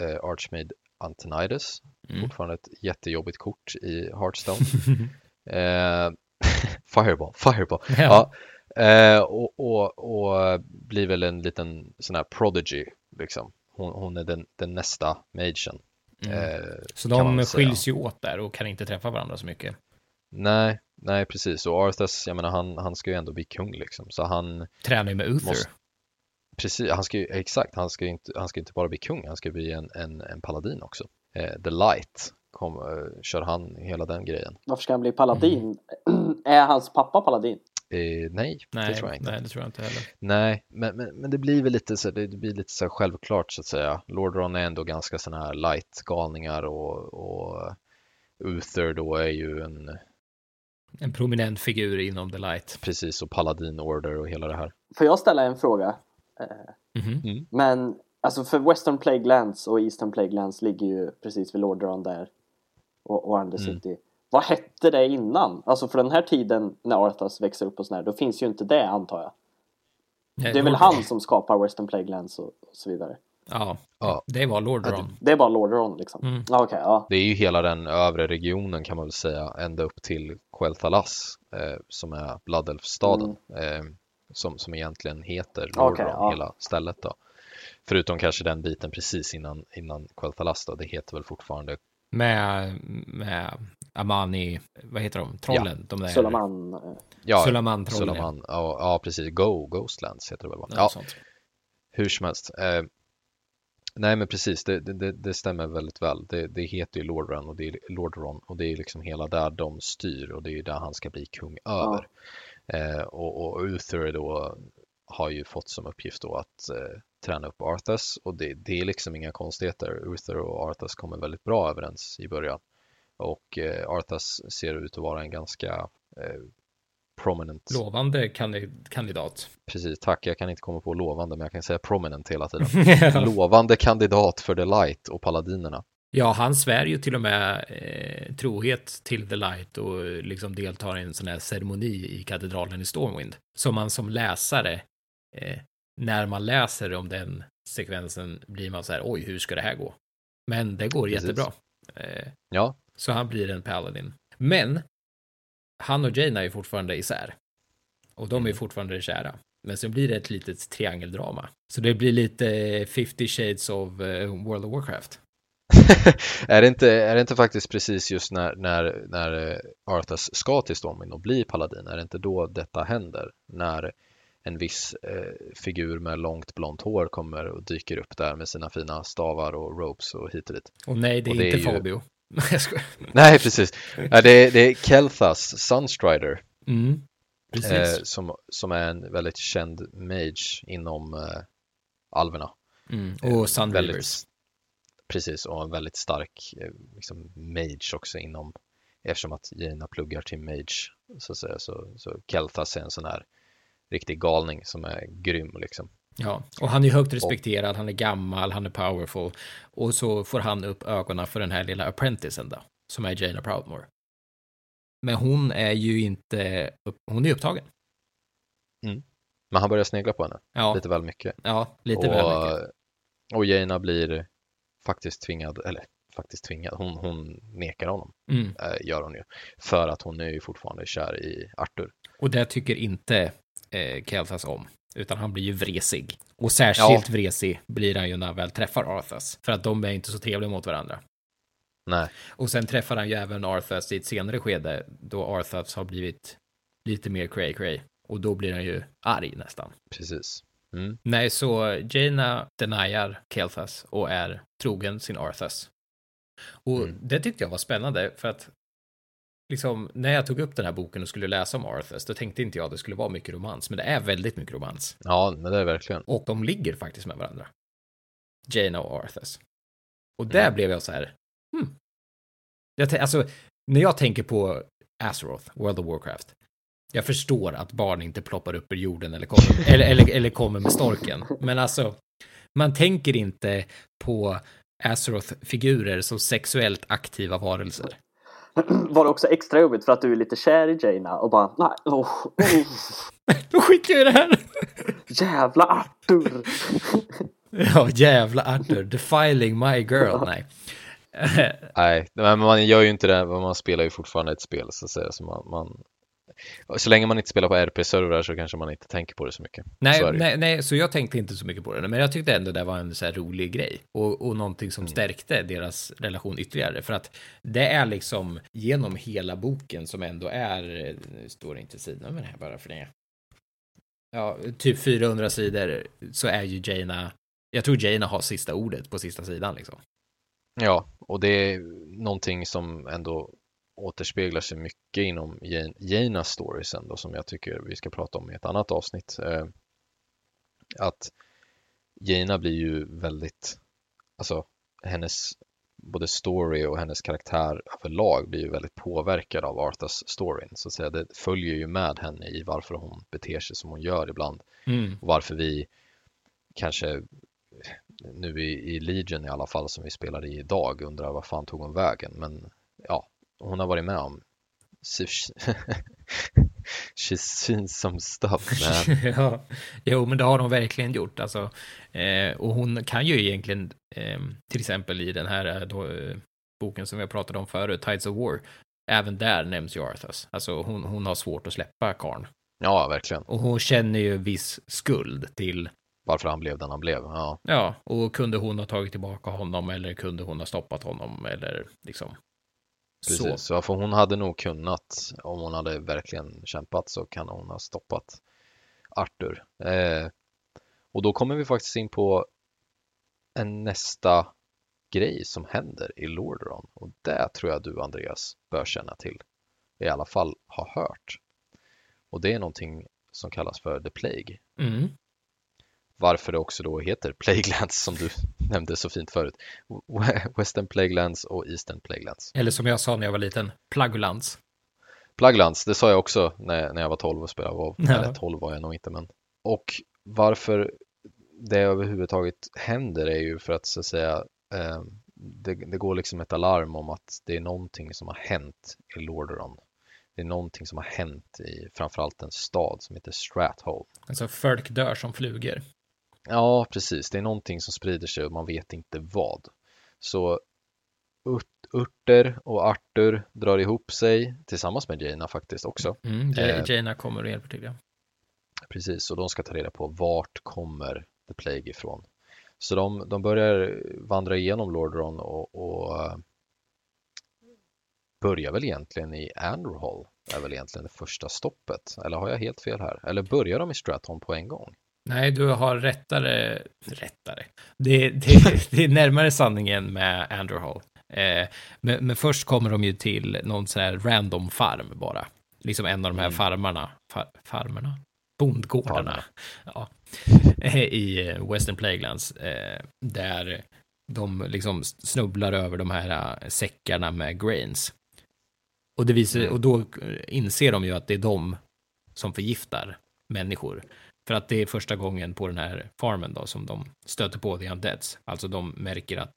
S1: uh, Archmage Antonidas.
S2: Mm.
S1: Fortfarande ett jättejobbigt kort i Hearthstone. Eh, fireball, fireball.
S2: Ja.
S1: Ja. Eh, och, och, och blir väl en liten sån här prodigy liksom. Hon, hon är den, den nästa magen.
S2: Mm.
S1: Eh,
S2: Så de
S1: säga.
S2: skiljs ju åt där och kan inte träffa varandra så mycket.
S1: nej, nej precis. Och Arthas, jag menar han, han ska ju ändå bli kung liksom. Så han,
S2: Tränar ju med Uther.
S1: Måste- precis, han ska ju, exakt, han ska ju inte, han ska inte bara bli kung, han ska bli en, en, en paladin också. Eh, The Light, kom, eh, kör han hela den grejen.
S3: Varför ska han bli paladin? är hans pappa paladin?
S1: Eh, nej,
S2: Nej,
S1: det tror jag inte.
S2: nej, det tror jag inte heller.
S1: Nej, men, men, men det blir väl lite så, det blir lite så självklart så att säga. Lordron är ändå ganska sådana här light-galningar och, och Uther då är ju en,
S2: En prominent figur inom The Light.
S1: precis, och Paladin Order och hela det här.
S3: Får jag ställa en fråga?
S2: Mhm.
S3: Men alltså för Western Plague Lands och Eastern Plague Lands ligger ju precis vid Lordaeron där och, och Under
S1: Mm.
S3: City. Vad hette det innan? Alltså för den här tiden när Arthas växer upp och sådär, då finns ju inte det antar jag.
S2: Nej,
S3: Det är väl
S2: Lordaeron.
S3: han som skapar Western Plague Lands och, och så vidare.
S2: Ja,
S1: Ja.
S2: det var Lordaeron.
S3: Det är bara Lordaeron liksom.
S2: Mm.
S3: Ja, Okej, ja.
S1: Det är ju hela den övre regionen kan man väl säga, ända upp till Quel'Thalas eh, som är Bloodelf-staden. Eh, som, som egentligen heter Lordron,
S3: Okej, ja.
S1: hela stället då. Förutom kanske den biten precis innan, innan Quel'Thalas då, det heter väl fortfarande
S2: Med, med Amani, vad heter de? Trollen? De där
S3: Sulaman. eh,
S1: Ja,
S2: Sulaman-trollen.
S1: Sulaman. Ja, ja, precis. Go, Ghostlands heter det väl? va?
S2: Ja,
S1: Ja,
S2: sånt.
S1: hur som helst. Eh, nej, men precis, det, det- det, stämmer väldigt väl. Det, det heter ju Lordron och det är Lordron och det är liksom hela där de styr och det är ju där han ska bli kung över. Eh, och, och Uther då har ju fått som uppgift då att eh, träna upp Arthas och det, det är liksom inga konstigheter. Uther och Arthas kommer väldigt bra överens i början. Och eh, Arthas ser ut att vara en ganska eh, prominent
S2: Lovande kandi- kandidat.
S1: Precis, tack. Jag kan inte komma på lovande, men jag kan säga prominent hela tiden. Lovande kandidat för The Light och Paladinerna.
S2: ja, han svär ju till och med eh, trohet till The Light och liksom deltar i en sån här ceremoni i katedralen i Stormwind. Som man som läsare, eh, när man läser om den sekvensen blir man så här, oj, hur ska det här gå? Men det går
S1: Precis.
S2: jättebra. Eh,
S1: Ja,
S2: Så han blir en paladin. Men han och Jaina är fortfarande isär. Och de är fortfarande kära. Men sen blir det ett litet triangeldrama. Så det blir lite 50 shades of eh, World of Warcraft.
S1: är, det inte, är det inte faktiskt precis just när, när, när eh, Arthas ska till Stormwind och blir paladin, är det inte då detta händer? När en viss eh, figur med långt blont hår kommer och dyker upp där med sina fina stavar och ropes och hit och dit.
S2: Och nej, det är
S1: det
S2: inte
S1: är ju-
S2: Fabio. Jag skojar.
S1: Nej, precis. Ja, det, är, det är Kelthas, Sunstrider,
S2: Mm. Precis.
S1: eh, som, som är en väldigt känd mage inom eh, alverna.
S2: mm. Och Sun
S1: väldigt,
S2: Rivers.
S1: Precis, och en väldigt stark eh, liksom, mage också inom eftersom att Jaina pluggar till mage så att säga. Så, så Kelthas är en sån här riktig galning som är grym liksom.
S2: Ja, och han är högt respekterad, han är gammal, han är powerful. Och så får han upp ögonen för den här lilla apprenticen då, som är Jaina Proudmore. Men hon är ju inte, hon är upptagen.
S1: Mm. Men han börjar snegla på henne
S2: Ja,
S1: lite väl mycket.
S2: ja lite
S1: och,
S2: väl mycket.
S1: och Jaina blir faktiskt tvingad, eller faktiskt tvingad, hon, hon nekar honom,
S2: Mm.
S1: äh, gör hon ju. För att hon är ju fortfarande kär i Arthur.
S2: Och det tycker inte eh, Kelthas om, utan han blir ju vresig. Och särskilt vresig blir han ju när han väl träffar Arthas, för att de är inte så trevliga mot varandra.
S1: Nej,
S2: Och sen träffar han ju även Arthas i ett senare skede, då Arthas har blivit lite mer cray cray. Och då blir han ju arg nästan.
S1: precis. Mm.
S2: Nej, så Jaina deniar Kelthas och är trogen sin Arthas. Och
S1: Mm.
S2: det tyckte jag var spännande för att liksom när jag tog upp den här boken och skulle läsa om Arthas, då tänkte inte jag att det skulle vara mycket romans, men det är väldigt mycket romans.
S1: Ja, men det är verkligen.
S2: Och de ligger faktiskt med varandra. Jaina och Arthas. Och där
S1: Mm.
S2: blev jag så här, hmm. Jag alltså, när jag tänker på Azeroth, World of Warcraft, jag förstår att barn inte ploppar upp ur jorden eller kommer, eller, eller, eller kommer med storken. Men alltså, man tänker inte på Azeroth-figurer som sexuellt aktiva varelser.
S3: Var det också extra jobbigt för att du är lite kär i Jaina och bara nej, oh, oh,
S2: Då skiter jag det här!
S3: jävla Arthur.
S2: Ja, jävla Arthur, defiling my girl. Nej.
S1: Nej, men man gör ju inte det, man spelar ju fortfarande ett spel så att säga. Så, man, man, så länge man inte spelar på RP-servrar så kanske man inte tänker på det så mycket. så
S2: Nej,
S1: ju.
S2: nej, nej, så jag tänkte inte så mycket på det, men jag tyckte ändå det var en så här rolig grej och, och någonting som stärkte deras relation ytterligare för att det är liksom genom hela boken som ändå är, nu står det inte sidnummer här bara för det. Ja, typ 400 sidor så är ju Jaina, jag tror Jaina har sista ordet på sista sidan liksom.
S1: Ja, och det är någonting som ändå återspeglar sig mycket inom Jan- Janas stories ändå som jag tycker vi ska prata om i ett annat avsnitt. Eh, att Jana blir ju väldigt, alltså hennes både story och hennes karaktär överlag blir ju väldigt påverkad av Arthas storyn. Så att säga, det följer ju med henne i varför hon beter sig som hon gör ibland.
S2: Mm.
S1: Och varför vi kanske nu i, i Legion i alla fall som vi spelar i idag undrar vad fan tog hon vägen men ja hon har varit med om she's seen some stuff man.
S2: ja, jo, men det har de verkligen gjort. Alltså, eh, och hon kan ju egentligen, eh, till exempel i den här eh, då, eh, boken som vi har pratat om förut, Tides of War, även där nämns ju Arthas. Alltså hon, hon har svårt att släppa karn.
S1: Ja verkligen
S2: Och hon känner ju viss skuld till,
S1: varför han blev den han blev. Ja,
S2: ja, och kunde hon ha tagit tillbaka honom eller kunde hon ha stoppat honom eller liksom. Så.
S1: precis. Så. för hon hade nog kunnat om hon hade verkligen kämpat så kan hon ha stoppat Arthur. Eh, och då kommer vi faktiskt in på en nästa grej som händer i Lordaeron och det tror jag du Andreas bör känna till. I alla fall ha hört. Och det är någonting som kallas för The Plague.
S2: Mm.
S1: Varför det också då heter Plaguelands som du nämnde så fint förut. Western Plaguelands och Eastern Plaguelands.
S2: Eller som jag sa när jag var liten, Plaggulans.
S1: Plaguelands, det sa jag också när, när jag var 12 och spelade WoW.
S2: Ja.
S1: Eller 12 var jag nog inte men. Och varför det överhuvudtaget händer är ju för att så att säga eh, det, det går liksom ett alarm om att det är någonting som har hänt i Lordaeron. Det är någonting som har hänt i framförallt en stad som heter Strathhole.
S2: Alltså folk dör som flugor.
S1: Ja, precis. Det är någonting som sprider sig och man vet inte vad. Så Urt- Urter och Arthur drar ihop sig tillsammans med Jaina faktiskt också.
S2: Mm.
S1: Eh.
S2: Eh. Jaina kommer och hjälper till. Ja.
S1: Precis, och de ska ta reda på vart kommer The Plague ifrån. Så de, de börjar vandra igenom Lordaeron och, och eh, börjar väl egentligen i Andorhall. är väl egentligen det första stoppet. Eller har jag helt fel här? Eller börjar de i Strathon på en gång?
S2: Nej, du har rättare, rättare. Det, det, det är närmare sanningen med Andrew Eh, men, men först kommer de ju till någon sån här random farm bara. Liksom en av de här
S1: Mm.
S2: farmarna. Far, farmerna? Bondgårdarna. Ja. Eh, I eh, Western Plaguelands. Eh, där de liksom snubblar över de här eh, säckarna med grains. Och, det visar,
S1: Mm.
S2: och då inser de ju att det är de som förgiftar människor. För att det är första gången på den här farmen då som de stöter på the undeads. Alltså de märker att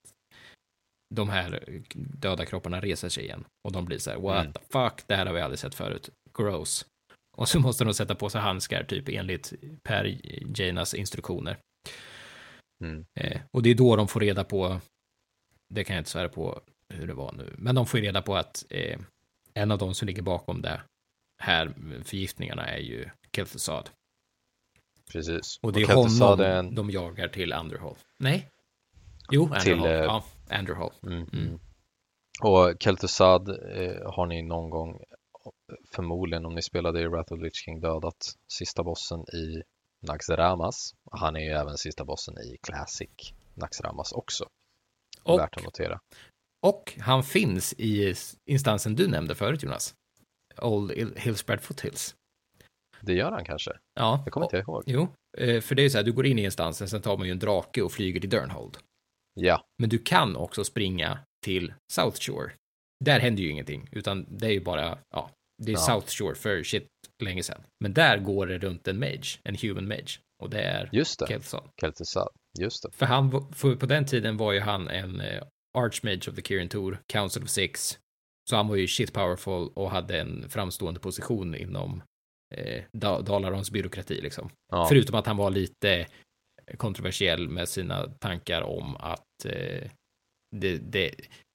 S2: de här döda kropparna reser sig igen. Och de blir så här, what
S1: Mm.
S2: the fuck, det här har vi aldrig sett förut. Gross. Och så måste de sätta på sig handskar, typ enligt Per Janas instruktioner.
S1: Mm.
S2: Eh, och det är då de får reda på, det kan jag inte svära på hur det var nu, men de får reda på att eh, en av de som ligger bakom det här förgiftningarna är ju Kelthusad.
S1: Precis.
S2: Och det är honom
S1: är en-
S2: de jagar till Underhall. Nej? Jo, Underhall.
S1: Till, eh,
S2: ja, Underhall.
S1: Mm,
S2: Mm.
S1: mm. Och Kel'Thuzad eh, har ni någon gång, förmodligen om ni spelade i Wrath of the Lich King, dödat sista bossen i Naxxramas. Han är ju även sista bossen i Classic Naxxramas också.
S2: Och,
S1: Värt att notera.
S2: och han finns i instansen du nämnde förut, Jonas. Old Hill- Hillspread Foothills.
S1: Det gör han kanske.
S2: Ja.
S1: Det kommer inte jag ihåg.
S2: Jo, eh, för det är ju så här, du går in i instansen, sen tar man ju en drake och flyger till Durnhold.
S1: Ja,
S2: Men du kan också springa till South Shore. Där händer ju ingenting, utan det är ju bara, ja, det är
S1: Ja.
S2: South Shore för shit länge sedan. Men där går det runt en mage, en human mage. Och det är
S1: just det.
S2: Kelson.
S1: Just det.
S2: För han, för på den tiden var ju han en eh, Archmage of the Kirin Tour, Council of Six. Så han var ju shit powerful och hade en framstående position inom eh, Da- Dalarons byråkrati liksom.
S1: Ja,
S2: Förutom att han var lite kontroversiell med sina tankar om att eh, det, det,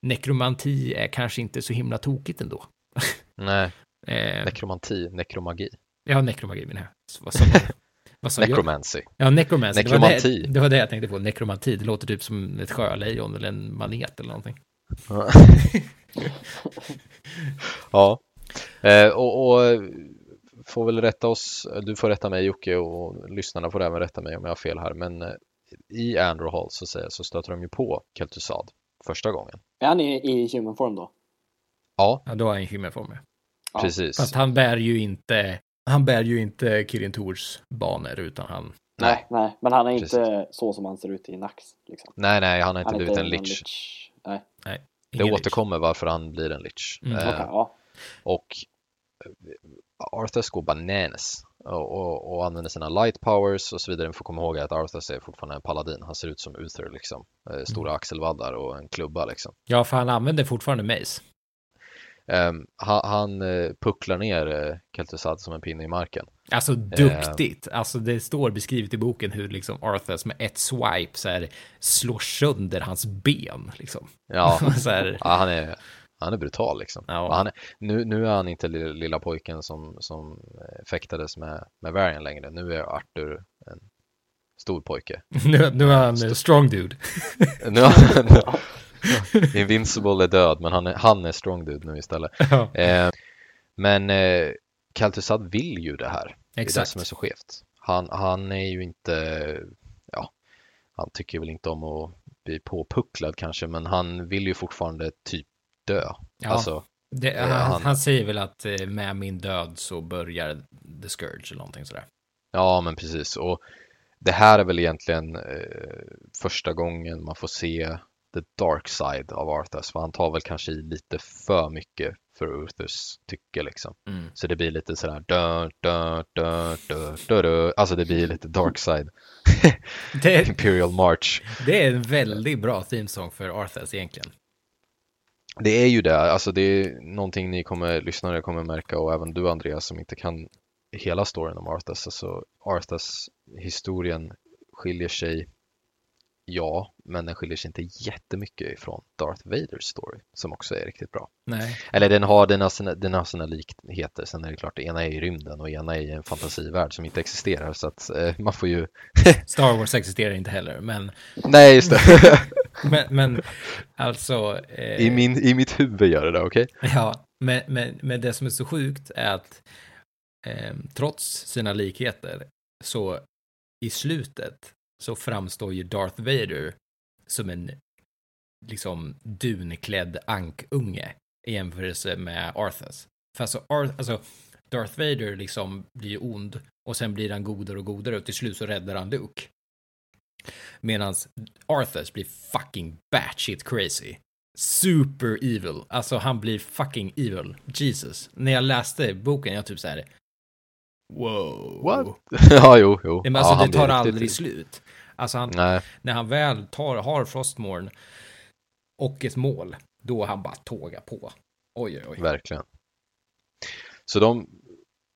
S2: nekromanti är kanske inte så himla tokigt ändå.
S1: nej,
S2: Eh,
S1: nekromanti, nekromagi.
S2: ja, nekromagi menar jag. Vad sa? Vad sa jag?
S1: Necromancy.
S2: Ja, necromancy. Det var
S1: Nekromanti.
S2: det, det var det jag tänkte på. Nekromanti. Det låter typ som ett sjölejon eller en manet eller någonting.
S1: Ja. ja. Eh, och, och får väl rätta oss, du får rätta mig Jocke och lyssnarna får även rätta mig om jag har fel här, men eh, i Andrew Hall så, säger, så stöter de ju på Kel'Thuzad första gången.
S3: Är han i, i human form då?
S1: Ja,
S2: Ja, då är han i human form. ja.
S1: Precis.
S2: Fast han bär ju inte, han bär ju inte Kirin Tours banor utan han,
S1: Nej,
S3: Nej, men han är
S1: Precis.
S3: inte så som han ser ut i Nax. Liksom.
S1: nej, nej, han har inte
S3: Han
S1: blivit en
S3: någon
S1: lich.
S3: Nej,
S1: Det
S2: ingen
S1: återkommer varför han blir en lich.
S2: Mm,
S1: Eh,
S3: okej, ja.
S1: Och eh, Arthas går bananas och, och, och använder sina light powers och så vidare. Vi får komma ihåg att Arthas är fortfarande en paladin. Han ser ut som Uther liksom. Eh, Stora
S2: Mm.
S1: axelvaddar och en klubba liksom.
S2: Ja, för han använder fortfarande mace.
S1: Ehm, han han eh, pucklar ner uh, Kel'Thuzad som en pinne i marken.
S2: Alltså duktigt. Alltså det står beskrivet i boken hur liksom Arthas med ett swipe så här slår sönder hans ben liksom.
S1: Ja,
S2: här,
S1: ja han, är, han är brutal liksom.
S2: Ja.
S1: Han är, nu, nu är han inte lilla, pojken som, som eh, fäktades med, med Varian längre. Nu är Arthur en stor pojke.
S2: nu, nu är han en strong dude.
S1: Nu, nu, Invincible är död, men han är, han är strong dude nu istället.
S2: ja,
S1: Eh, men eh, Kel'Thuzad vill ju det här. Det är det
S2: exakt.
S1: som är så skevt. Han, han är ju inte, ja, han tycker väl inte om att bli påpucklad kanske, men han vill ju fortfarande typ dö.
S2: Ja,
S1: Alltså,
S2: det, han,
S1: han-
S2: han säger väl att eh, med min död så börjar the scourge eller någonting sådär.
S1: ja men precis. Och det här är väl egentligen eh, första gången man får se the dark side av Arthas, för han tar väl kanske i lite för mycket för Arthurs tycke liksom.
S2: Mm.
S1: Så det blir lite sådär dö, dö, dö, dö, dö, dö. Alltså det blir lite dark side.
S2: Det,
S1: Imperial March.
S2: det är en väldigt bra themesång för Arthas egentligen.
S1: Det är ju det, alltså det är någonting ni kommer, lyssnare kommer märka och även du Andreas som inte kan hela storyn om Arthas. Alltså Arthas historien skiljer sig, ja, men den skiljer sig inte jättemycket ifrån Darth Vaders story som också är riktigt bra.
S2: Nej,
S1: Eller den har, den har, sina, den har sina likheter, sen är det klart det ena är i rymden och ena är i en fantasivärld som inte existerar så att eh, man får ju,
S2: Star Wars existerar inte heller, men,
S1: nej just det,
S2: men, men alltså... eh,
S1: I, min, i mitt huvud gör det det, okej?
S2: Ja, men, men, men det som är så sjukt är att eh, trots sina likheter så i slutet så framstår ju Darth Vader som en liksom dunklädd ankunge i jämförelse med Arthas. För alltså, Ar- alltså Darth Vader liksom blir ond och sen blir han godare och godare och till slut så räddar han Luke. Medan Arthas blir fucking batshit crazy. super evil. Alltså han blir fucking evil. Jesus. När jag läste boken, jag typ så här. Wow.
S1: What? ja, jo, jo.
S2: Men alltså
S1: ja,
S2: det tar aldrig
S1: riktigt-
S2: slut. Alltså han,
S1: Nej,
S2: när han väl tar, har Frostmourne och ett mål, då han bara tågar på. Oj, oj, oj.
S1: verkligen. Så de,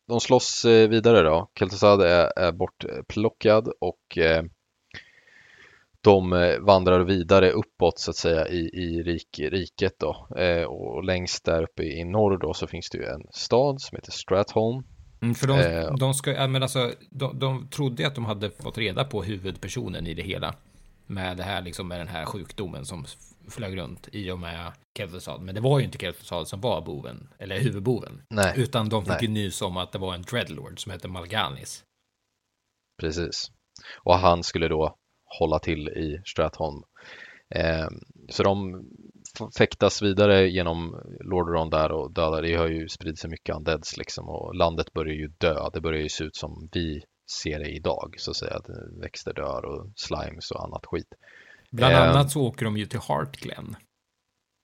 S1: de slåss eh, vidare då. Kel'Thuzad är, är bortplockad och eh, de eh, vandrar vidare uppåt så att säga i, i rik, riket då. Eh, och längst där uppe i norr då så finns det ju en stad som heter Stratholm.
S2: Mm, för de,
S1: Eh.
S2: de ska, men alltså, de, de trodde att de hade fått reda på huvudpersonen i det hela. Med det här, liksom med den här sjukdomen som flög runt i och med Kel'Thuzad. Men det var ju inte Kel'Thuzad som var boven, eller huvudboven.
S1: Nej,
S2: Utan de fick
S1: Nej.
S2: ju nys om att det var en Dreadlord som hette Malganis.
S1: precis. Och han skulle då hålla till i Stratholm. Eh, så de fäktas vidare genom Lordaeron där och dödar. Det har ju spridit sig mycket undeads liksom och landet börjar ju dö. Det börjar ju se ut som vi ser det idag så att säga. Att växter dör och slimes och annat skit.
S2: Bland
S1: Eh.
S2: annat så åker de ju till Heartglen.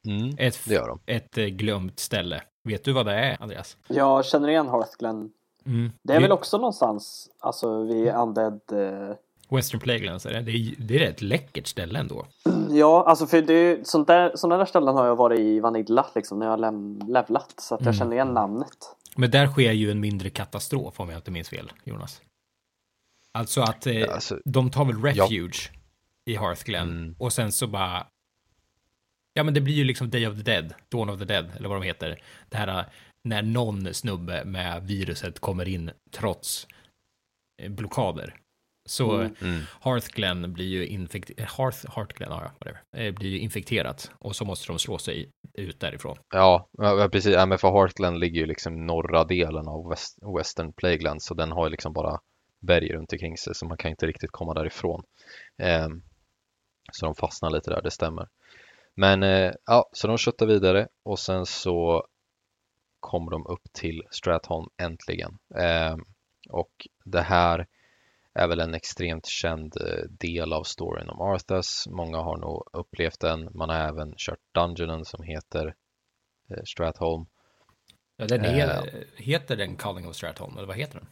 S1: Mm,
S2: Ett,
S1: det gör de.
S2: ett eh, glömt ställe. Vet du vad det är, Andreas?
S3: Jag känner igen Hearthglen.
S2: Mm.
S3: Det är väl också någonstans, alltså vid Undead... Eh...
S2: Western Plaguelands är det. Det är, det är ett läckert ställe ändå.
S3: Ja, alltså för det är, sånt där, sådana där ställen har jag varit i Vanilla liksom när jag har levlat. Så att jag
S2: Mm.
S3: känner igen namnet.
S2: Men där sker ju en mindre katastrof om jag inte minns fel, Jonas. Alltså att eh,
S1: Ja, alltså,
S2: de tar väl refuge i Hearthglen
S1: Mm.
S2: och sen så bara Ja men det blir ju liksom Day of the Dead, Dawn of the Dead eller vad de heter. Det här eh, när någon snubbe med viruset kommer in trots eh, blockader. Så
S3: Mm.
S1: mm,
S2: Hearthglen blir ju infekterat, Hearth, Hearthglen, ja, whatever, eh, blir ju infekterat och så måste de slå sig ut därifrån.
S1: ja, precis. Ja, men för Heartland ligger ju liksom norra delen av West, Western Plagueland så den har ju liksom bara berg runt omkring sig så man kan inte riktigt komma därifrån. Ehm, så de fastnar lite där, det stämmer. Men eh, ja, så de köttar vidare och sen så kommer de upp till Stratholm äntligen. Ehm, och det här är väl en extremt känd eh, del av storyn om Arthas. Många har nog upplevt den. Man har även kört Dungeonen som heter eh, Stratholm.
S2: Ja, den
S1: Eh.
S2: är, heter den Calling of Stratholm, eller vad heter den?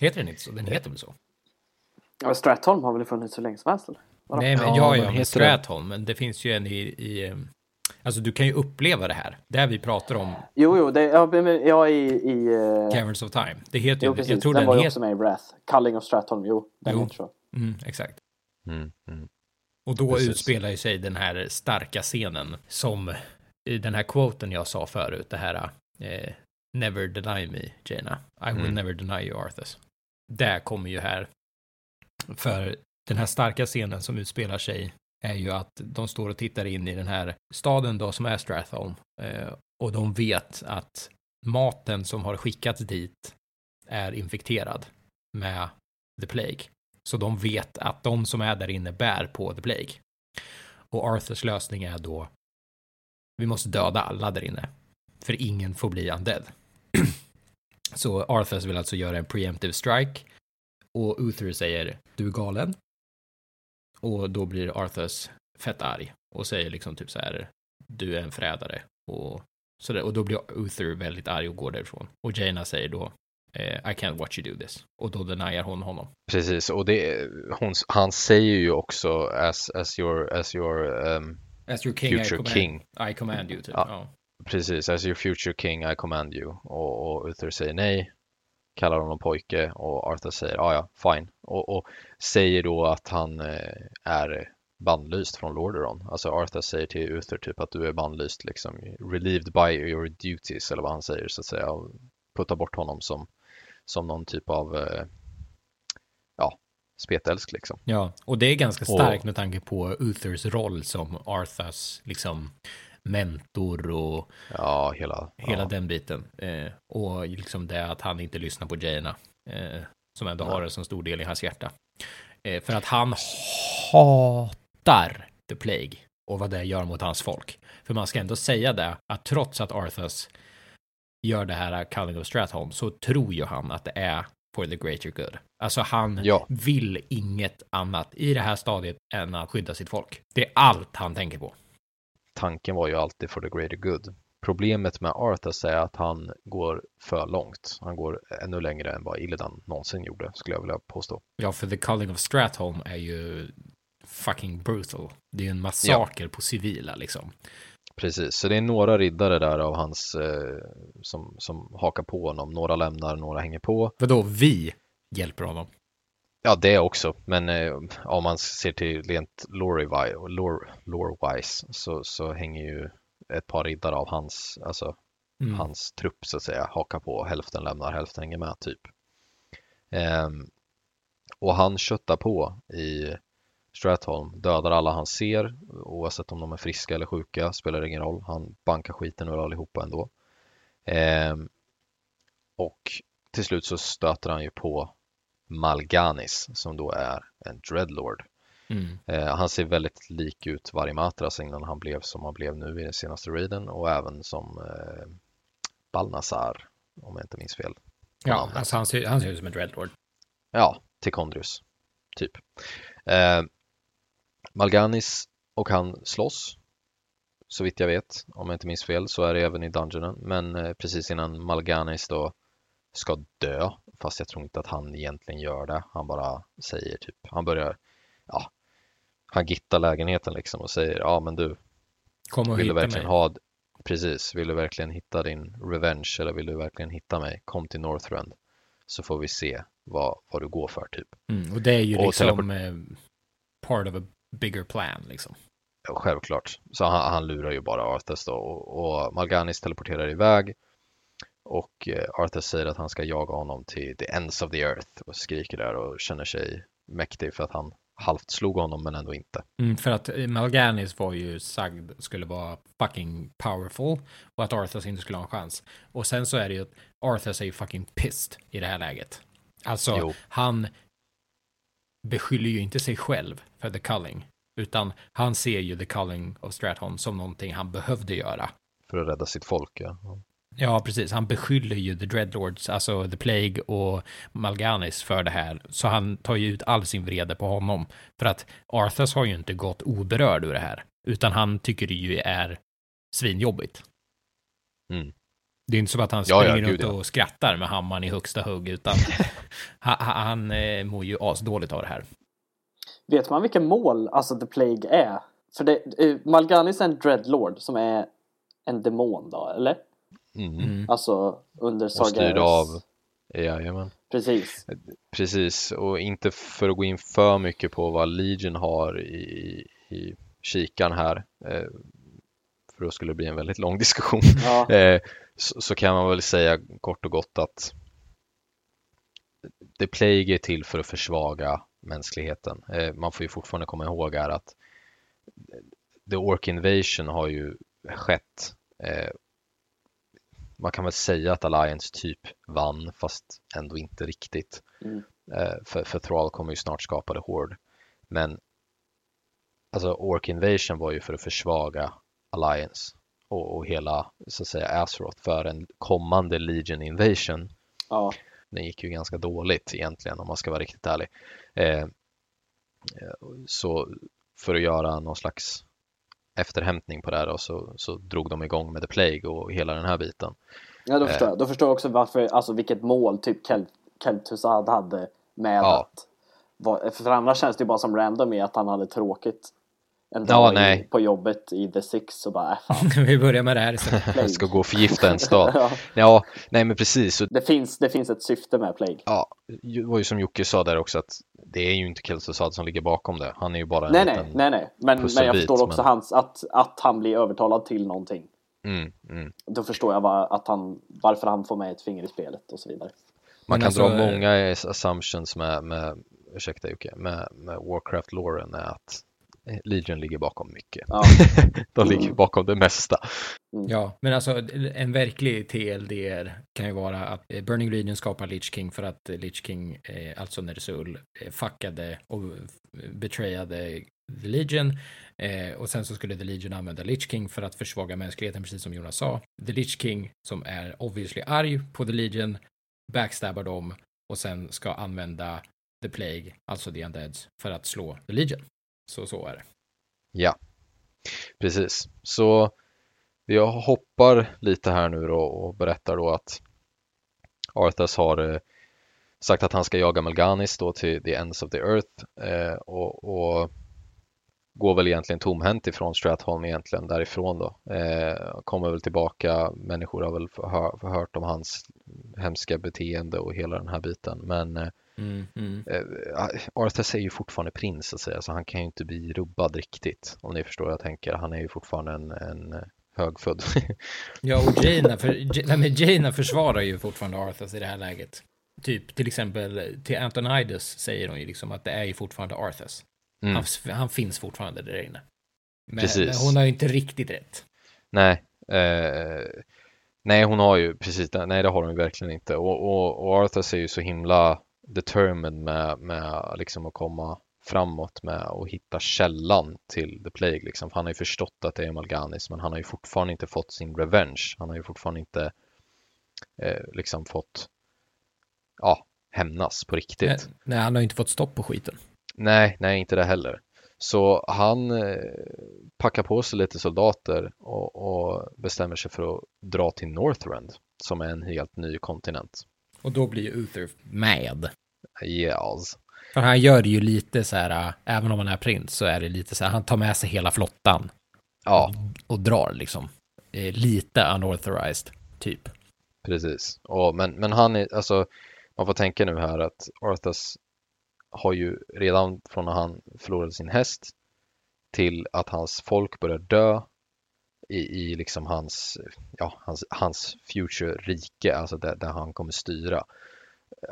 S2: Heter den inte så? Den heter väl så?
S3: Ja, Stratholm har väl funnits så länge som helst eller?
S2: Nej, men
S1: Ja,
S2: ja, ja, men
S1: heter
S2: Stratholm, men det finns ju en i, i eh, Alltså du kan ju uppleva det här. Det här vi pratar om,
S3: Jo, jo, det, ja, men jag i... i uh...
S2: Caverns of Time. Det heter
S3: Jo,
S2: ju,
S3: precis.
S2: jag tror
S3: den
S2: den,
S3: var ju också med i Wrath. Culling of Stratholm, jo. Den
S2: Jo.
S3: heter så.
S2: mm, exakt.
S1: Mm, mm.
S2: Och då
S1: Precis.
S2: utspelar ju sig den här starka scenen som i den här quoten jag sa förut, det här eh, Never deny me, Jaina. I will
S1: Mm.
S2: never deny you, Arthas. Det kommer ju här. För den här starka scenen som utspelar sig är ju att de står och tittar in i den här staden då som är Stratholm. Eh, och de vet att maten som har skickats dit är infekterad med The Plague. Så de vet att de som är där inne bär på The Plague. Och Arthurs lösning är då vi måste döda alla där inne. För ingen får bli undead. Så Arthurs vill alltså göra en preemptive strike. Och Uther säger du är galen. Och då blir Arthurs fett arg. Och säger liksom typ så här du är en förrädare. Och, så där, och då blir Uther väldigt arg och går därifrån. Och Jaina säger då eh, I can't watch you do this. Och då deniar hon honom.
S1: Precis, och det, hon, han säger ju också as, as your, as your um,
S2: As your king, I
S1: future
S2: command,
S1: king.
S2: I command you. Typ.
S1: Ja.
S2: Ja.
S1: Precis, as your future king I command you. Och, och Uther säger nej, kallar honom pojke och Arthur säger ja ja, fine. Och, och säger då att han eh, är bannlyst från Lordaeron. Alltså Arthur säger till Uther typ att du är bannlyst liksom, relieved by your duties eller vad han säger så att säga. Och puttar bort honom som, som någon typ av eh, ja, spetälsk liksom.
S2: Ja, och det är ganska
S1: Och-
S2: starkt med tanke på Uthers roll som Arthurs liksom mentor och
S1: Ja, hela,
S2: hela
S1: ja,
S2: den biten. Eh, och liksom det att han inte lyssnar på Jaina, eh, som ändå
S1: Nej.
S2: har en så stor del i hans hjärta. Eh, för att han hatar The Plague och vad det gör mot hans folk. För man ska ändå säga det, att trots att Arthurs gör det här Culling of Stratholm så tror ju han att det är for the greater good. Alltså han
S1: Ja.
S2: vill inget annat i det här stadiet än att skydda sitt folk. Det är allt han tänker på.
S1: Tanken var ju alltid for the greater good. Problemet med Arthas är att han går för långt. Han går ännu längre än vad Illidan någonsin gjorde, skulle jag vilja påstå.
S2: Ja, för The Culling of Stratholm är ju fucking brutal. Det är en massaker ja. på civila liksom.
S1: Precis, så det är några riddare där av hans eh, som, som hakar på honom. Några lämnar, några hänger på.
S2: Vadå, vi hjälper honom?
S1: Ja, det också, men eh, om man ser till rent lore-wise lore, lore så, så hänger ju ett par riddare av hans, alltså mm. hans trupp så att säga, hakar på. Hälften lämnar, hälften hänger med typ. Um, och han köttar på i Stratholm, dödar alla han ser oavsett om de är friska eller sjuka, spelar ingen roll. Han bankar skiten ur allihopa ändå. Um, och till slut så stöter han ju på Malganis som då är en dreadlord. Mm. Eh, han ser väldigt lik ut Varimatras innan han blev som han blev nu i den senaste raiden och även som eh, Balnazar om jag inte minns fel.
S2: Ja, alltså han ser, han ser ut som en dreadlord.
S1: Ja, Tikondrius, typ. Eh, Malganis och han slåss. Så vitt jag vet, om jag inte minns fel, så är det även i Dungeonen. Men eh, precis innan Malganis då ska dö, fast jag tror inte att han egentligen gör det. Han bara säger typ, han börjar ja, han gittar lägenheten liksom och säger ja men du
S2: Kom och
S1: vill
S2: du
S1: verkligen
S2: mig.
S1: ha precis, vill du verkligen hitta din revenge eller vill du verkligen hitta mig? Kom till Northrend så får vi se vad, vad du går för typ.
S2: Mm, och det är ju och liksom eh, part of a bigger plan liksom.
S1: Självklart. Så han, han lurar ju bara Arthas då och, och Malganis teleporterar iväg och eh, Arthas säger att han ska jaga honom till the ends of the earth och skriker där och känner sig mäktig för att han halvt slog honom men ändå inte.
S2: Mm, för att eh, Malganis var ju sagd skulle vara fucking powerful och att Arthas inte skulle ha en chans. Och sen så är det ju att Arthas är ju fucking pissed i det här läget. Alltså, jo. han beskyller ju inte sig själv för the culling, utan han ser ju the culling of Stratholm som någonting han behövde göra.
S1: För att rädda sitt folk, ja.
S2: Ja, precis. Han beskyller ju The Dreadlords, alltså The Plague och Malganis för det här. Så han tar ju ut all sin vrede på honom. För att Arthas har ju inte gått oberörd ur det här. Utan han tycker det ju är svinjobbigt.
S1: Mm.
S2: Det är inte som att han springer ja, ja, runt ja. och skrattar med hammaren i högsta hugg, utan han, han eh, mår ju asdåligt av det här.
S3: Vet man vilka mål alltså The Plague är? För det, eh, Malganis är en dreadlord som är en demon då, eller?
S1: Mm. mm.
S3: Alltså under Sargeras...
S1: Och styrd av... Jajamän.
S3: Precis.
S1: Precis, och inte för att gå in för mycket på vad Legion har i, i kikaren här, eh, för då skulle det bli en väldigt lång diskussion, ja. eh, så, så, kan man väl säga kort och gott att The Plague är till för att försvaga mänskligheten. Eh, man får ju fortfarande komma ihåg här att The Orc Invasion har ju skett man kan väl säga att Alliance typ vann fast ändå inte riktigt. Mm. Eh, för, för Thrall kommer ju snart skapa det hård. Men alltså Ork Invasion var ju för att försvaga Alliance och, och hela så att säga Azeroth för en kommande Legion Invasion.
S3: Ja.
S1: Den gick ju ganska dåligt egentligen om man ska vara riktigt ärlig. Eh så för att göra någon slags efterhämtning på det här och så, så drog de igång med The Plague och hela den här biten.
S3: Ja, då förstår jag. Då förstår jag också varför, alltså vilket mål typ Kel Keltusad hade med ja. att för annars känns det ju bara som random i att han hade tråkigt en dag ja, i, på jobbet i The Six och bara äh,
S2: fan. Vi börjar med det här istället.
S1: Jag ska gå och förgifta en stad. ja. ja, nej men precis.
S3: Det, finns, det finns ett syfte med Plague.
S1: Ja, det var ju som Jocke sa där också att det är ju inte Keltusad som ligger bakom det. Han är ju bara en
S3: Nej, nej, nej, nej. Men, men jag förstår också men... hans, att, att han blir övertalad till någonting.
S1: Mm, mm.
S3: Då förstår jag var, att han, varför han får med ett finger i spelet och så vidare.
S1: Man kan alltså, dra många assumptions med, med ursäkta Jocke, med, med Warcraft-loren är att Legion ligger bakom mycket. Ja. De ligger mm. bakom det mesta.
S2: Mm. Ja, men alltså en verklig TLDR kan ju vara att eh, Burning Legion skapar Lich King för att eh, Lich King, eh, alltså Nersul, fuckade och betrayade The Legion. och sen så skulle The Legion använda Lich King för att försvaga mänskligheten, precis som Jonas sa. The Lich King, som är obviously arg på The Legion, backstabbar dem och sen ska använda The Plague, alltså The Undeads, för att slå The Legion. Så så är det.
S1: Ja. Precis, så jag hoppar lite här nu då och berättar då att Arthas har eh, sagt att han ska jaga Melganis då till the ends of the earth eh, och, och går väl egentligen tomhänt ifrån Stratholm egentligen därifrån då. Eh, kommer väl tillbaka, människor har väl förhör, hört om hans hemska beteende och hela den här biten men eh, mm, mm. Eh, Arthur är ju fortfarande prins så att säga så han kan ju inte bli rubbad riktigt om ni förstår vad jag tänker. Han är ju fortfarande en, en högfödd.
S2: ja och Jaina, för, Jaina försvarar ju fortfarande Arthur i det här läget. Typ till exempel till Antonidas säger hon ju liksom att det är ju fortfarande Arthurs. Mm. Han, han, finns fortfarande där inne. Men, precis. men hon har ju inte riktigt rätt.
S1: Nej, eh, nej hon har ju precis, nej det har hon ju verkligen inte och, och, och Arthur är ju så himla determined med, med liksom att komma framåt med att hitta källan till The Plague. Liksom. Han har ju förstått att det är Malganis men han har ju fortfarande inte fått sin revenge. Han har ju fortfarande inte eh, liksom fått ja, hämnas på riktigt. Nej,
S2: nej, han har inte fått stopp på skiten.
S1: Nej, nej, inte det heller. Så han eh, packar på sig lite soldater och, och, bestämmer sig för att dra till Northrend som är en helt ny kontinent.
S2: Och då blir Uther med.
S1: Yes.
S2: För han gör det ju lite så här, äh, även om han är prins så är det lite så här, han tar med sig hela flottan.
S1: Ja.
S2: Och, och drar liksom. Lite unauthorized, typ.
S1: Precis. Och, men, men han är, alltså, man får tänka nu här att Arthas har ju redan från när han förlorade sin häst till att hans folk börjar dö i, i liksom hans, ja, hans, hans future rike, alltså där, där han kommer styra.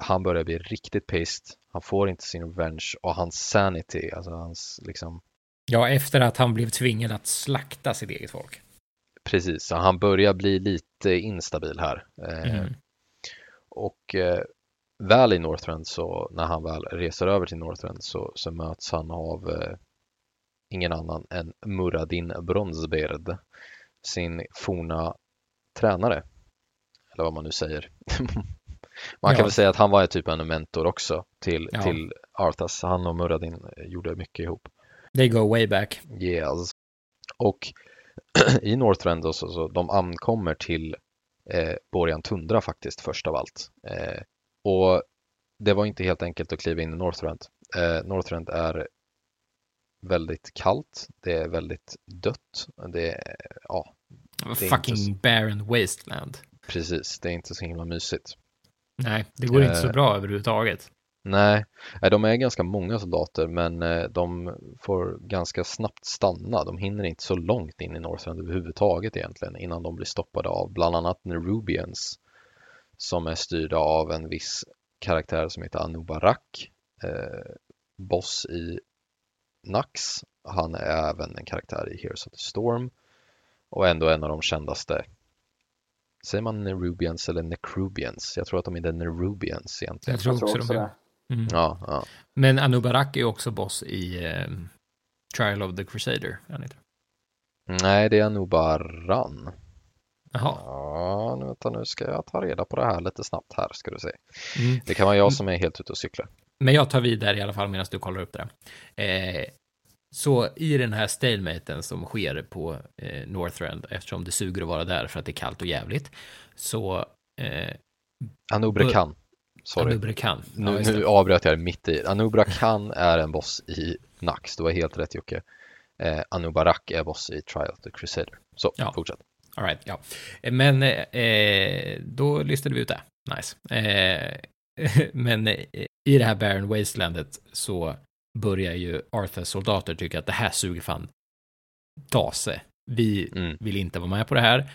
S1: Han börjar bli riktigt pissed, han får inte sin revenge och hans sanity, alltså hans liksom
S2: Ja, efter att han blev tvingad att slakta sitt eget folk.
S1: Precis, så han börjar bli lite instabil här. Eh, mm. och eh, väl i Northrend så när han väl reser över till Northrend så, så möts han av eh, ingen annan än Muradin Bronsberd, sin forna tränare. Eller vad man nu säger. man kan ja. väl säga att han var typ en mentor också till, ja. till Arthas. Han och Muradin gjorde mycket ihop.
S2: They go way back.
S1: Yes. Och i Northrend så, så de ankommer till eh, Borjan Tundra faktiskt först av allt. Eh, och det var inte helt enkelt att kliva in i Northrend. Eh, Northrend är väldigt kallt, det är väldigt dött, det är, ja.
S2: Det är fucking så... barren wasteland.
S1: Precis, det är inte så himla mysigt.
S2: Nej, det går inte så eh, bra överhuvudtaget.
S1: Nej, de är ganska många soldater men eh, de får ganska snabbt stanna. De hinner inte så långt in i Northrend överhuvudtaget egentligen innan de blir stoppade av bland annat Nerubians som är styrda av en viss karaktär som heter Anubarak, eh, boss i Nax. Han är även en karaktär i Heroes of the Storm och ändå en av de kändaste. Säger man Nerubians eller Necrubians? Jag tror att de är the Nerubians egentligen.
S2: Jag tror också, jag tror också de
S1: är. Mm. Ja, ja.
S2: Men Anubarak är också boss i eh, Trial of the Crusader.
S1: Nej, det är Anubaran.
S2: Jaha.
S1: Ja, nu, vänta, nu ska jag ta reda på det här lite snabbt här ska du se. Mm. Det kan vara jag som är helt ute och cyklar.
S2: Men jag tar vidare i alla fall medan du kollar upp det. Eh, så i den här stalematen som sker på eh, Northrend, eftersom det suger att vara där för att det är kallt och jävligt, så... Eh,
S1: Anubra Khan. Sorry.
S2: Anubra Khan.
S1: Ja, nu, nu avbröt jag mitt i. Anubra Khan är en boss i Nax, du har helt rätt Jocke. Eh, Anubarak är boss i Trial of the Crusader. Så, ja. fortsätt.
S2: All right, ja. Men eh, då listade vi ut det. Nice. Eh, men eh, i det här Barren Wastelandet så börjar ju Arthurs soldater tycka att det här suger fan dase. Vi mm. vill inte vara med på det här.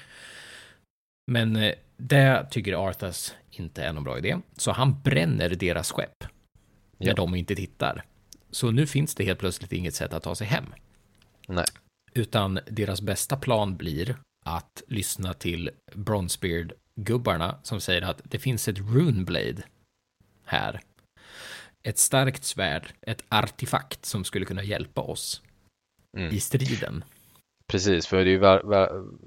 S2: Men eh, det tycker Arthurs inte är någon bra idé, så han bränner deras skepp när ja. de inte tittar. Så nu finns det helt plötsligt inget sätt att ta sig hem.
S1: Nej.
S2: Utan deras bästa plan blir att lyssna till Bronzebeard-gubbarna som säger att det finns ett Runeblade här. Ett starkt svärd, ett artefakt som skulle kunna hjälpa oss mm. i striden.
S1: Precis, för det är ju värt,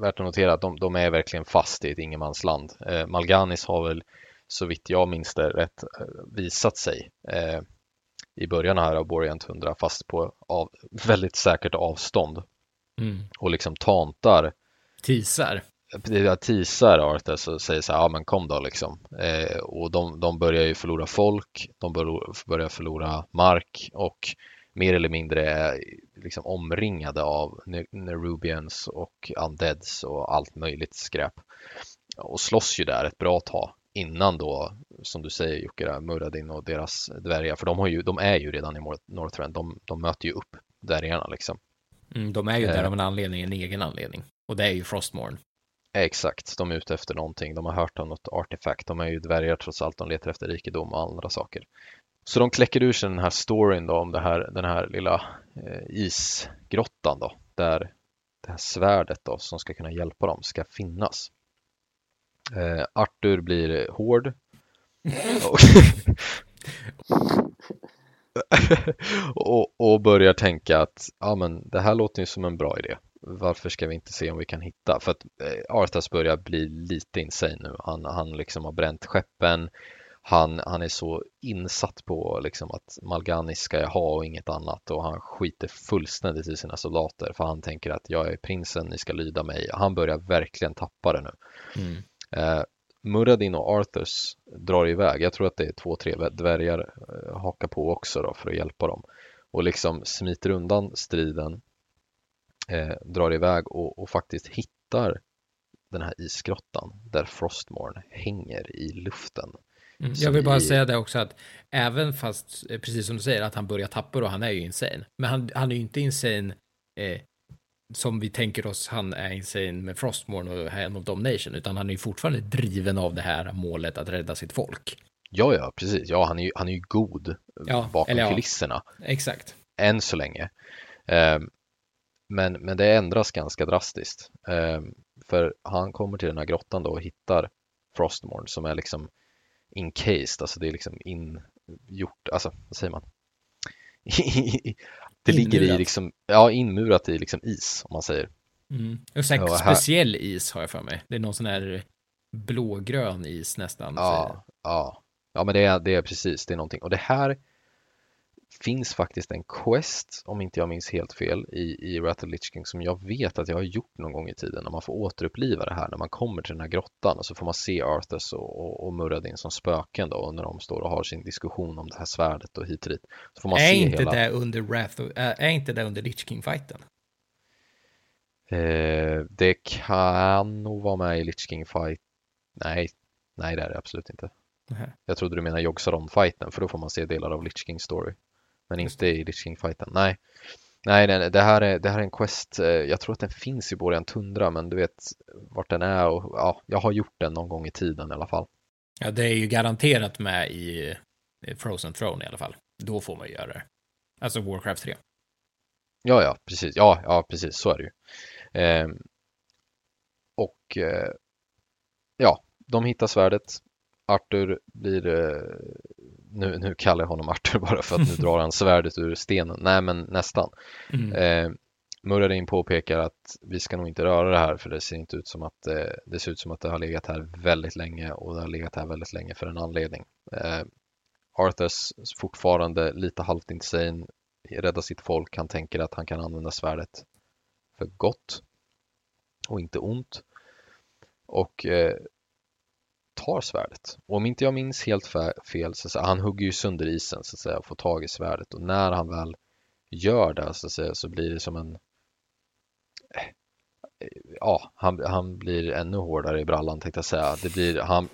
S1: värt att notera att de, de, är verkligen fast i ett ingenmansland. Eh, Malganis har väl, så vitt jag minns det rätt, eh, visat sig eh, i början här av Borient 100 fast på av, väldigt säkert avstånd
S2: Mm.
S1: och liksom tantar
S2: Teasar.
S1: Jag teasar Arthas och säger så här, ja men kom då liksom. Eh, och de, de börjar ju förlora folk, de bör, börjar förlora mark och mer eller mindre liksom omringade av Ne- Nerubians och Undeads och allt möjligt skräp. Och slåss ju där ett bra tag innan då, som du säger Jocke, Muradin och deras dvärgar, för de, har ju, de är ju redan i Northrend, de, de möter ju upp dvärgarna liksom.
S2: Mm, de är ju där
S1: Eh.
S2: av en anledning, en egen anledning. Och det är ju Frostmourne.
S1: Exakt, de är ute efter någonting. De har hört om något artefakt. De är ju dvärgar trots allt. De letar efter rikedom och andra saker. Så de kläcker ur sig den här storyn då om det här, den här lilla eh, isgrottan då. Där det här svärdet då som ska kunna hjälpa dem ska finnas. Eh, Arthur blir hård. Och, och, och börjar tänka att ja, men det här låter ju som en bra idé. Varför ska vi inte se om vi kan hitta? För att eh, Arthas börjar bli lite insane nu. Han, han liksom har bränt skeppen. Han, han är så insatt på liksom att Malgani ska jag ha och inget annat och han skiter fullständigt i sina soldater för han tänker att jag är prinsen, ni ska lyda mig. Han börjar verkligen tappa det nu.
S2: Mm.
S1: Eh, Muradin och Arthurs drar iväg. Jag tror att det är två, tre dvärgar eh, hakar på också då för att hjälpa dem och liksom smiter undan striden, eh, drar iväg och, och faktiskt hittar den här isgrottan där Frostmourne hänger i luften.
S2: Mm. Jag vill bara
S1: i-
S2: säga det också att även fast, eh, precis som du säger, att han börjar tappa och han är ju insane. Men han, han är ju inte insane eh, som vi tänker oss han är insane med Frostmourne och Hand of Domination, utan han är ju fortfarande driven av det här målet att rädda sitt folk.
S1: Ja, ja, precis. Ja, han är ju, han är ju god
S2: Ja,
S1: bakom
S2: ja.
S1: kulisserna
S2: Exakt.
S1: än så länge. Ehm, men, men det ändras ganska drastiskt. Ehm, för han kommer till den här grottan då och hittar Frostmourne som är liksom encased, alltså det är liksom ingjort, alltså vad säger man? det ligger i
S2: Inmurat.
S1: liksom, ja inmurat i liksom is om man säger.
S2: Mm. Och
S1: Ja, här-
S2: speciell is har jag för mig. Det är någon sån här blågrön is nästan.
S1: Ja, ja. ja men det är, det är precis, det är någonting. Och det här finns faktiskt en quest, om inte jag minns helt fel, i, i Rattle Lich King som jag vet att jag har gjort någon gång i tiden när man får återuppliva det här när man kommer till den här grottan och så får man se Arthas och, och, och Muradin som spöken då och när de står och har sin diskussion om det här svärdet och hit och dit. Så får man
S2: är
S1: se
S2: inte
S1: hela...
S2: det under Wrath of, äh, är inte det under Lich King-fighten?
S1: Eh, det kan nog vara med i Lich King fight. Nej, nej det är det absolut inte. Jag trodde du menar Jogsaron-fighten för då får man se delar av Lich King story. Men
S2: Just
S1: inte i Lich King-fighten. Nej. Nej, nej, nej, det här är, det här är en quest. eh, Jag tror att den finns i Borean Tundra, men du vet vart den är och ja, jag har gjort den någon gång i tiden i alla fall.
S2: Ja, det är ju garanterat med i eh, Frozen Throne i alla fall. Då får man ju göra det. Alltså Warcraft 3.
S1: Ja, ja, precis. Ja, ja, precis. Så är det ju. Ehm, och eh, ja, de hittar svärdet. Arthur blir, eh, nu, nu kallar jag honom Arthur bara för att nu drar han svärdet ur stenen. Nej, men nästan.
S2: Mm.
S1: Eh, Muradin påpekar att vi ska nog inte röra det här för det ser inte ut som att eh, det ser ut som att det har legat här väldigt länge och det har legat här väldigt länge för en anledning. Eh, Arthurs fortfarande lite halvt insane, rädda sitt folk. Han tänker att han kan använda svärdet för gott och inte ont. Och eh, tar svärdet. Och om inte jag minns helt fel så, så han hugger ju sönder isen så att säga och får tag i svärdet och när han väl gör det så, att säga, så blir det som en eh, ja, han, han blir ännu hårdare i brallan tänkte jag säga. Det blir, han,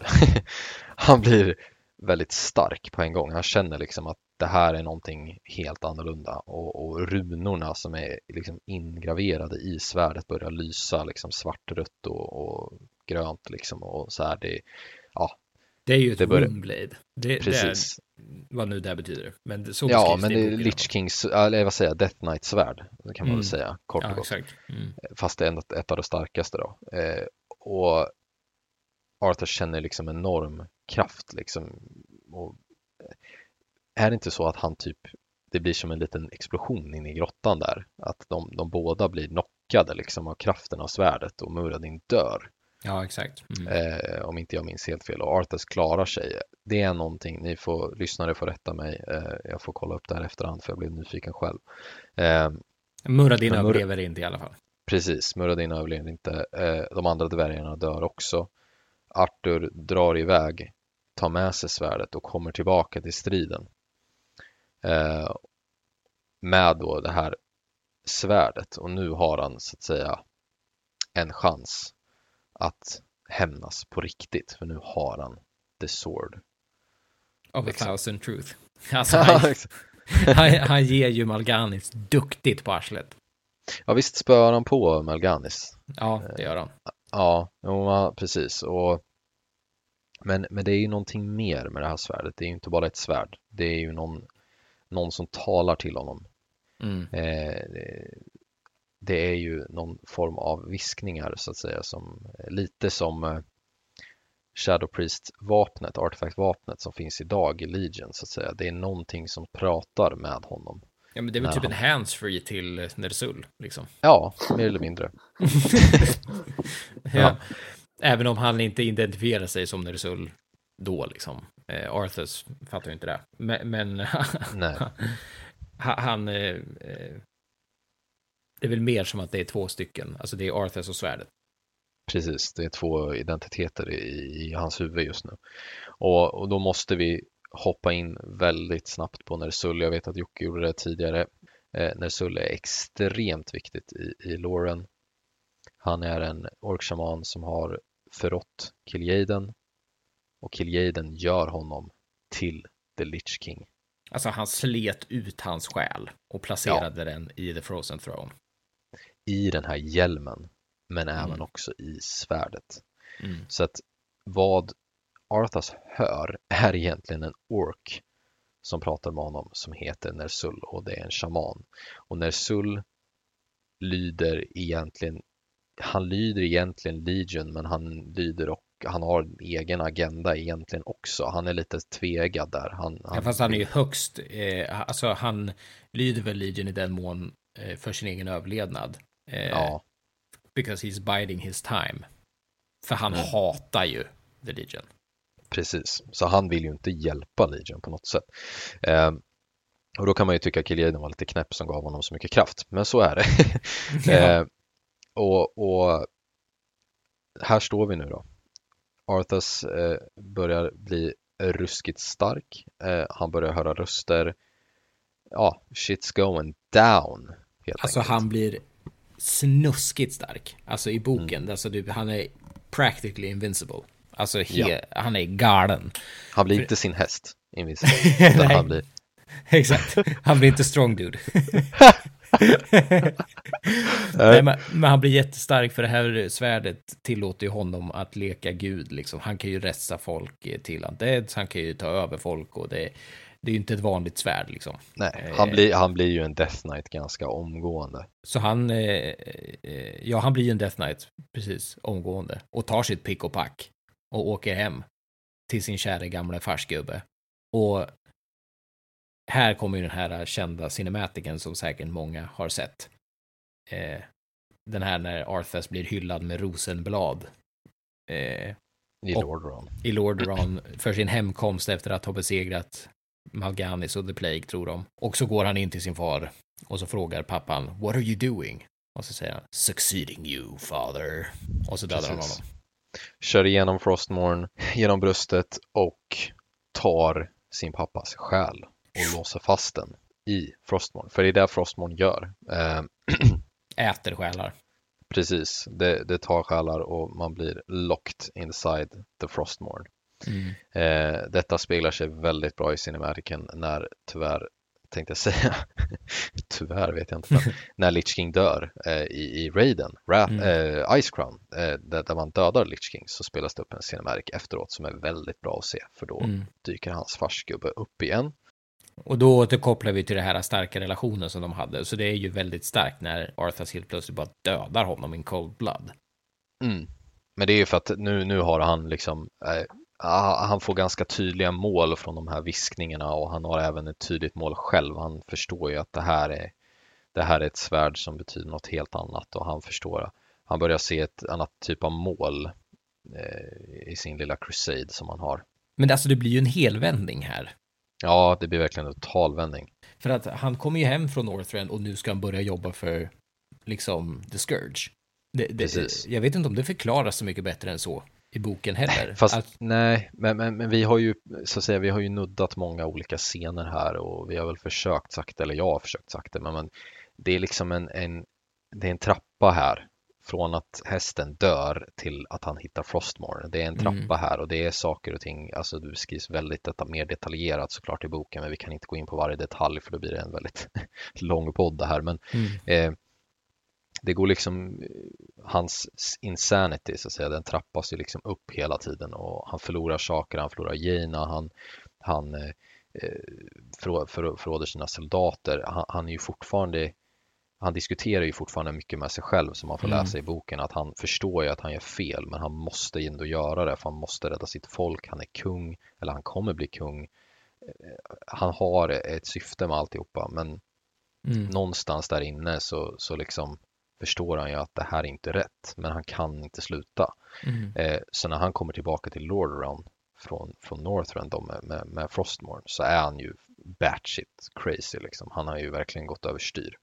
S1: han blir väldigt stark på en gång. Han känner liksom att det här är någonting helt annorlunda och, och runorna som är liksom ingraverade i svärdet börjar lysa liksom svartrött och, och grönt liksom och så här. Det,
S2: det är ju ett
S1: det börjar-
S2: Windblade. Det,
S1: precis.
S2: Det är, vad nu det betyder. Men så
S1: Ja, men det är. Lich Kings, eller vad säger jag, Death Knight svärd. Det kan man
S2: Mm.
S1: väl säga kort och
S2: Ja,
S1: gott.
S2: Mm.
S1: fast det är ändå ett av de starkaste då. Eh, och Arthur känner liksom enorm kraft liksom. Och är det inte så att han typ, det blir som en liten explosion inne i grottan där? Att de, de båda blir knockade liksom av kraften av svärdet och Muradin dör.
S2: Ja, exakt. Mm.
S1: Eh, om inte jag minns helt fel. Och Arthur klarar sig. Det är någonting, ni får, lyssnare får rätta mig. Eh, jag får kolla upp det här efterhand för jag blev nyfiken själv. Eh,
S2: Muradin
S1: Mur-
S2: överlever inte i alla fall.
S1: Precis, Muradin överlever inte. Eh, de andra dvärgarna dör också. Arthur drar iväg, tar med sig svärdet och kommer tillbaka till striden. Eh, med då det här svärdet och nu har han så att säga en chans att hämnas på riktigt för nu har han the sword.
S2: Of a thousand truth. Alltså, han, han, han ger ju Malganis duktigt på arslet.
S1: Ja visst spöar han på Malganis.
S2: Ja, det gör han.
S1: Ja, ja precis. Och, men, men det är ju någonting mer med det här svärdet. Det är ju inte bara ett svärd. Det är ju någon, någon som talar till honom.
S2: Mm.
S1: Eh, det är ju någon form av viskningar så att säga som lite som eh, Shadow Priest-vapnet, Artifact-vapnet som finns idag i Legion så att säga. Det är någonting som pratar med honom.
S2: Ja, men det är väl typ en handsfree till Nersul, liksom.
S1: Ja, mer eller mindre.
S2: ja. ja. Även om han inte identifierar sig som Nersul då, liksom. Eh, Arthurs fattar ju inte det. Men, men
S1: Nej.
S2: han... Eh, det är väl mer som att det är två stycken. Alltså det är Arthurs och svärdet.
S1: Precis, det är två identiteter i, i hans huvud just nu. Och, och, då måste vi hoppa in väldigt snabbt på Nersul. Jag vet att Jocke gjorde det tidigare. Eh, Nersul är extremt viktigt i, i Loren. Han är en orkshaman som har förrått Kil'jaeden och Kil'jaeden gör honom till The Lich King.
S2: Alltså han slet ut hans själ och placerade ja. den i The Frozen Throne.
S1: I den här hjälmen, men mm. även också i svärdet.
S2: Mm.
S1: Så att vad Arthas hör är egentligen en ork som pratar med honom som heter Nersul och det är en shaman. Och Nersul lyder egentligen, han lyder egentligen Legion men han lyder och han har en egen agenda egentligen också. Han är lite tvegad där. Han,
S2: han... Ja, fast han är ju högst, eh, alltså han lyder väl Legion i den mån eh, för sin egen överlevnad. Eh,
S1: ja.
S2: Because he's biding his time. För han mm. hatar ju The Legion.
S1: Precis, så han vill ju inte hjälpa Legion på något sätt. Eh, och då kan man ju tycka att Killiaden var lite knäpp som gav honom så mycket kraft, men så är det. eh, och, och, här står vi nu då. Arthas eh, börjar bli ruskigt stark. Eh, han börjar höra röster. Ja, shit's going down.
S2: alltså enkelt. han blir snuskigt stark. Alltså i boken, mm. alltså, du, han är practically invincible. Alltså ja. han är galen.
S1: Han blir inte sin häst, invincible. han blir...
S2: Exakt, han blir inte strong dude. Nej, men, men, han blir jättestark för det här svärdet tillåter ju honom att leka gud. Liksom. Han kan ju resta folk till undeads, han kan ju ta över folk och det, det är ju inte ett vanligt svärd liksom.
S1: Nej, han blir, han blir ju en Death Knight ganska omgående.
S2: Så han, eh, eh, ja han blir ju en Death Knight precis omgående och tar sitt pick och pack och åker hem till sin kära gamla farsgubbe. Och här kommer ju den här kända cinematiken som säkert många har sett. Eh, den här när Arthas blir hyllad med rosenblad.
S1: Eh, I Lordaeron.
S2: I Lordaeron för sin hemkomst efter att ha besegrat Malganis och The Plague, tror de. Och så går han in till sin far och så frågar pappan What are you doing? Och så säger han Succeeding you, father. Och så dödar Precis. han honom.
S1: Kör igenom Frostmorn, genom bröstet och tar sin pappas själ och låser fast den i Frostmorn. För det är det Frostmorn gör. Eh,
S2: Äter själar.
S1: Precis, det, det tar själar och man blir locked inside the Frostmorn.
S2: Mm.
S1: Eh, detta speglar sig väldigt bra i cinematiken när tyvärr tänkte jag säga. Tyvärr vet jag inte. Men när Lich King dör eh, i, i Raiden, Wrath, mm. eh, Ice Crown, eh, där, där, man dödar Lich King så spelas det upp en cinematic efteråt som är väldigt bra att se för då mm. dyker hans farsgubbe upp igen.
S2: Och då återkopplar vi till det här starka relationen som de hade. Så det är ju väldigt starkt när Arthas helt plötsligt bara dödar honom in cold blood.
S1: Mm. Men det är ju för att nu, nu har han liksom eh, han får ganska tydliga mål från de här viskningarna och han har även ett tydligt mål själv. Han förstår ju att det här är, det här är ett svärd som betyder något helt annat och han förstår. Han börjar se ett annat typ av mål eh, i sin lilla crusade som han har.
S2: Men alltså det blir ju en helvändning här.
S1: Ja, det blir verkligen en totalvändning.
S2: För att han kommer ju hem från Northrend och nu ska han börja jobba för liksom The Scourge. Det, det,
S1: Precis.
S2: jag vet inte om det förklaras så mycket bättre än så i boken heller.
S1: Fast
S2: Att,
S1: nej, men, men, men vi har ju så att säga, vi har ju nuddat många olika scener här och vi har väl försökt sakta, eller jag har försökt sakta, men, men det är liksom en, en, det är en trappa här från att hästen dör till att han hittar Frostmourne. Det är en trappa
S2: Mm.
S1: här och det är saker och ting, alltså det beskrivs väldigt detta, mer detaljerat såklart i boken, men vi kan inte gå in på varje detalj för då blir det en väldigt lång podd det här. Men
S2: mm,
S1: eh, det går liksom, eh, hans insanity så att säga, den trappas ju liksom upp hela tiden och han förlorar saker, han förlorar Jaina, han, han eh, eh, förrå- förrå- förråder sina soldater. Han, han är ju fortfarande, han diskuterar ju fortfarande mycket med sig själv som man får
S2: Mm.
S1: läsa i boken, att han förstår ju att han gör fel, men han måste ju ändå göra det, för han måste rädda sitt folk, han är kung, eller han kommer bli kung. Eh, Han har ett syfte med alltihopa, men
S2: mm,
S1: någonstans där inne så, så liksom förstår han ju att det här är inte rätt, men han kan inte sluta.
S2: mm,
S1: Eh, så när han kommer tillbaka till Lordaeron från, från Northrend med, med, med Frostmourne så är han ju batshit crazy liksom. Han har ju verkligen gått överstyr.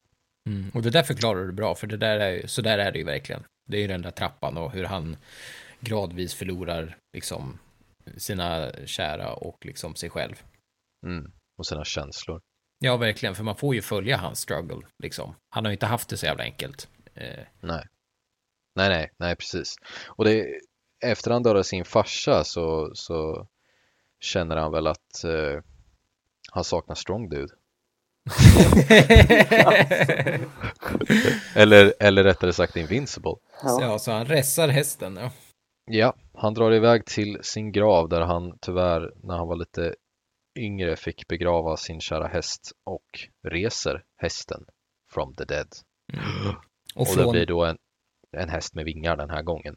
S2: mm. Och det där förklarar du bra, för det där är, ju- så där är det ju verkligen. Det är ju den där trappan och hur han gradvis förlorar liksom sina kära och liksom sig själv.
S1: Mm. Och sina känslor.
S2: Ja, verkligen, för man får ju följa hans struggle, liksom. Han har ju inte haft det så jävla enkelt. Eh,
S1: Nej. Nej, nej, nej, precis. Och det, efter han dödade sin farsa så, så känner han väl att eh, han saknar Strong Dude. Eller, eller rättare sagt Invincible.
S3: Ja.
S2: ja, så han ressar hästen, ja.
S1: Ja, han drar iväg till sin grav där han tyvärr när han var lite yngre fick begrava sin kära häst och reser hästen from the dead.
S2: Mm.
S1: Och,
S2: Och,
S1: det blir då en, en häst med vingar den här gången.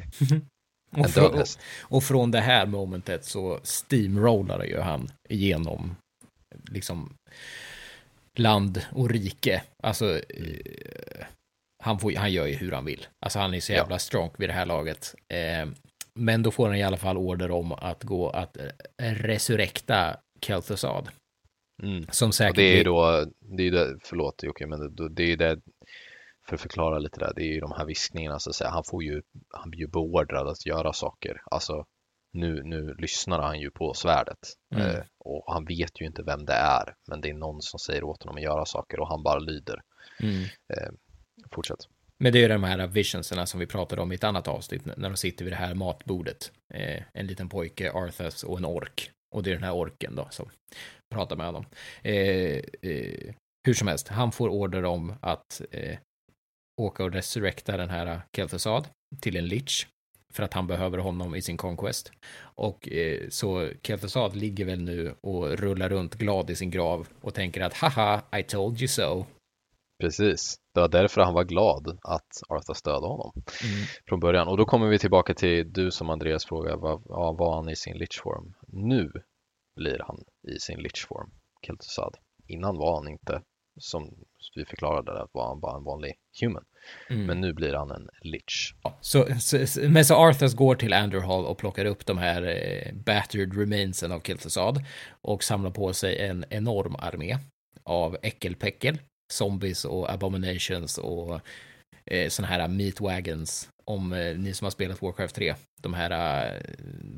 S2: och, från,
S1: häst.
S2: och från det här momentet så steamrollar ju han igenom liksom land och rike. Alltså, eh, han, får, han gör ju hur han vill. Alltså han är så
S1: Ja.
S2: jävla strong vid det här laget. Eh, men då får han i alla fall order om att gå att eh, resurrekta Kel'Thuzad.
S1: Mm.
S2: Som
S1: Och
S2: säkert
S1: det är ju då, det är ju det, förlåt Jocke, men det, det är ju det, för att förklara lite där, det är ju de här viskningarna så att säga, han får ju, han blir ju beordrad att göra saker. Alltså, nu, nu lyssnar han ju på svärdet
S2: Mm.
S1: eh, och han vet ju inte vem det är, men det är någon som säger åt honom att göra saker och han bara lyder.
S2: Mm.
S1: Fortsätt.
S2: Men det är de här visionserna som vi pratade om i ett annat avsnitt när de sitter vid det här matbordet. Eh, en liten pojke, Arthas och en ork. Och det är den här orken då som pratar med honom. Eh, eh, hur som helst, han får order om att eh, åka och resurrekta den här Kel'Thuzad till en lich för att han behöver honom i sin conquest. Och eh, så Kel'Thuzad ligger väl nu och rullar runt glad i sin grav och tänker att haha, I told you so.
S1: Precis, det var därför han var glad att Arthur stödde honom
S2: Mm.
S1: från början. Och då kommer vi tillbaka till du som Andreas frågar, vad, ja, var han i sin lichform? Nu blir han i sin lichform, Kel'Thuzad. Innan var han inte, som vi förklarade, att han bara en vanlig human.
S2: Mm.
S1: Men nu blir han en lich.
S2: Ja, Så, så, så- men så Arthas går till Anderhall och plockar upp de här eh, battered remainsen av Kel'Thuzad och samlar på sig en enorm armé av äckelpäckel, zombies och abominations och eh, såna här meat wagons. Om eh, ni som har spelat Warcraft 3, de här eh,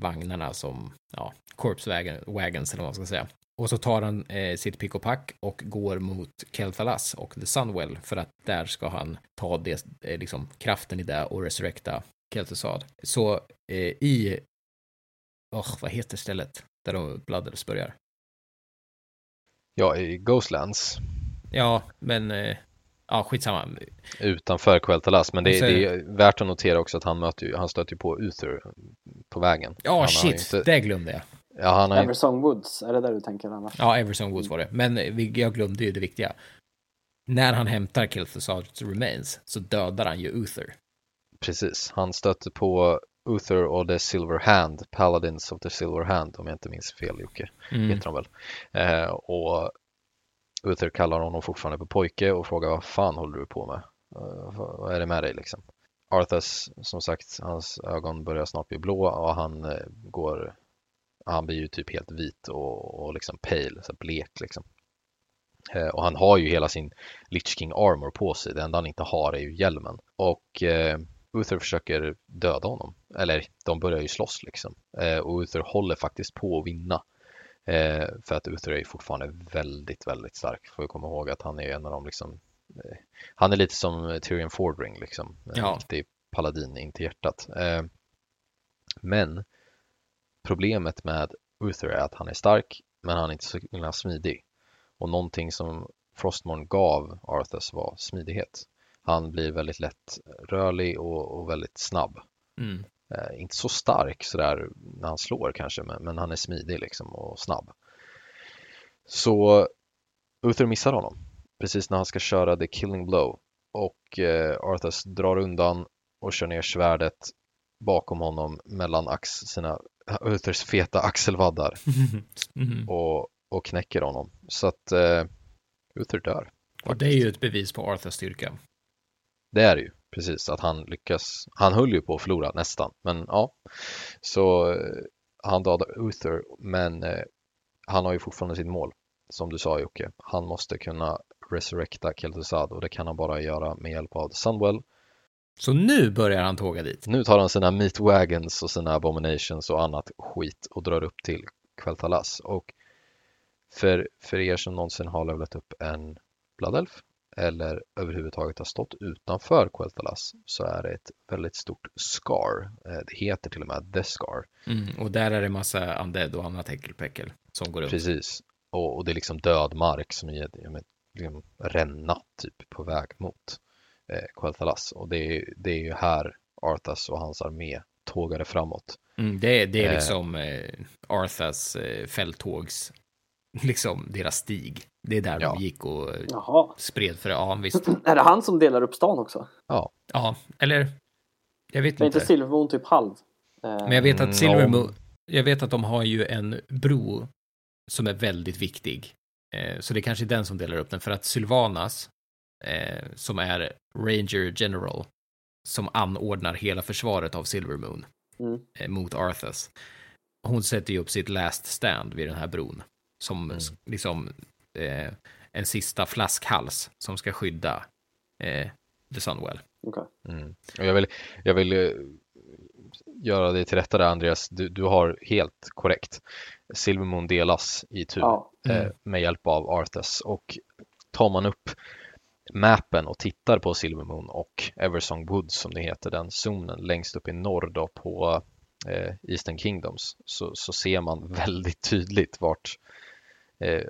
S2: vagnarna som, ja, corpse wagon, wagons eller vad man ska säga. Och så tar han eh, sitt pick och pack och går mot Kel'Thalas och The Sunwell för att där ska han ta det, eh, liksom, kraften i det och resurrecta Kel'Thuzad. Så eh, i, oh, vad heter stället där de Blooders börjar?
S1: Ja, i Ghostlands
S2: Ja, men eh, ja, skitsamma.
S1: utanför Quel'Thalas. Men det,
S2: är
S1: det är värt att notera också att han, möter han stöter ju på Uther på vägen.
S2: Ja,
S1: har
S2: shit,
S1: Inte,
S2: det glömde jag.
S1: Ja, han har ju,
S3: Eversong Woods, är det där du tänker annars?
S2: Ja, Everson Woods var det. Men jag glömde ju det viktiga. När han hämtar Kel'Thuzad's remains så dödar han ju Uther.
S1: precis, han stöter på Uther och The Silver Hand, Paladins of the Silver Hand om jag inte minns fel Jocke.
S2: Mm.
S1: heter de väl. Eh, och Uther kallar honom fortfarande på pojke och frågar vad fan håller du på med? Eh, vad vad är det med dig liksom? Arthas, som sagt, hans ögon börjar snart bli blå och han eh, går, han blir ju typ helt vit och, och liksom pale, så blek liksom. Eh, och han har ju hela sin Lich King armor på sig. Det enda han inte har är ju hjälmen. Och eh, Uther försöker döda honom. Eller de börjar ju slåss liksom. Eh, och Uther håller faktiskt på att vinna. Eh, för att Uther är fortfarande väldigt, väldigt stark. Får vi komma ihåg att han är en av de liksom eh, Han är lite som Tyrion Fordring liksom. En
S2: Ja.
S1: riktig paladin in till hjärtat. Men problemet med Uther är att han är stark men han är inte så himla smidig. Och någonting som Frostmourne gav Arthas var smidighet. Han blir väldigt lätt rörlig och, och väldigt snabb.
S2: Mm.
S1: Eh, inte så stark sådär när han slår kanske, men, men han är smidig liksom och snabb. Så Uther missar honom precis när han ska köra the killing blow och eh, Arthas drar undan och kör ner svärdet bakom honom mellan ax, sina Uthers feta axelvaddar
S2: Mm.
S1: och, och knäcker honom. Så att eh, Uther dör.
S2: Och det är ju ett bevis på Arthurs styrka.
S1: Det är det ju, precis, att han lyckas. Han höll ju på att förlora nästan, men ja. Så eh, han dödar Uther, men eh, han har ju fortfarande sitt mål. Som du sa Jocke, han måste kunna resurrecta Kel'Thuzad och det kan han bara göra med hjälp av Sunwell.
S2: Så nu börjar han tåga dit.
S1: Nu tar han sina meat wagons och sina abominations och annat skit och drar upp till Quel'Thalas. Och för, för er som någonsin har levlat upp en Blood Elf eller överhuvudtaget har stått utanför Quel'Thalas så är det ett väldigt stort scar. Eh, Det heter till och med The Scar.
S2: Mm. Och där är det massa undead och annat äckelpäckel som går runt.
S1: Precis. Och, och det är liksom död mark som är men, liksom ränna typ på väg mot eh, Quel'Thalas. Och det är, det är ju här Arthas och hans armé tågade framåt.
S2: Mm, det, är- det är
S1: Eh.
S2: liksom eh, Arthas eh, fälttågs, liksom deras stig. Det är där
S1: Ja.
S2: de gick och eh,
S3: Jaha.
S2: spred för, ja visst.
S3: Är det han som delar upp stan också?
S2: Ja, eller jag vet
S3: Är inte
S2: inte.
S3: Silvermoon typ halv? Eh,
S2: Men jag vet
S1: Mm,
S2: att Silvermoon, jag vet att de har ju en bro som är väldigt viktig. Eh, så det är kanske är den som delar upp den, för att Sylvanas, eh, som är Ranger General, som anordnar hela försvaret av Silvermoon
S3: Mm.
S2: eh, mot Arthas. Hon sätter ju upp sitt last stand vid den här bron, som
S1: Mm.
S2: liksom eh, en sista flaskhals som ska skydda eh, The Sunwell.
S3: okej.
S1: Mm. Och jag vill, jag vill eh, göra dig till rätta där Andreas. Du, du har helt korrekt. Silvermoon delas i tur
S3: Ja.
S2: Mm.
S1: eh, med hjälp av Arthas och tar man upp mappen och tittar på Silvermoon och Eversong Woods som det heter, den zonen längst upp i norr då på eh, Eastern Kingdoms så, så ser man väldigt tydligt vart eh,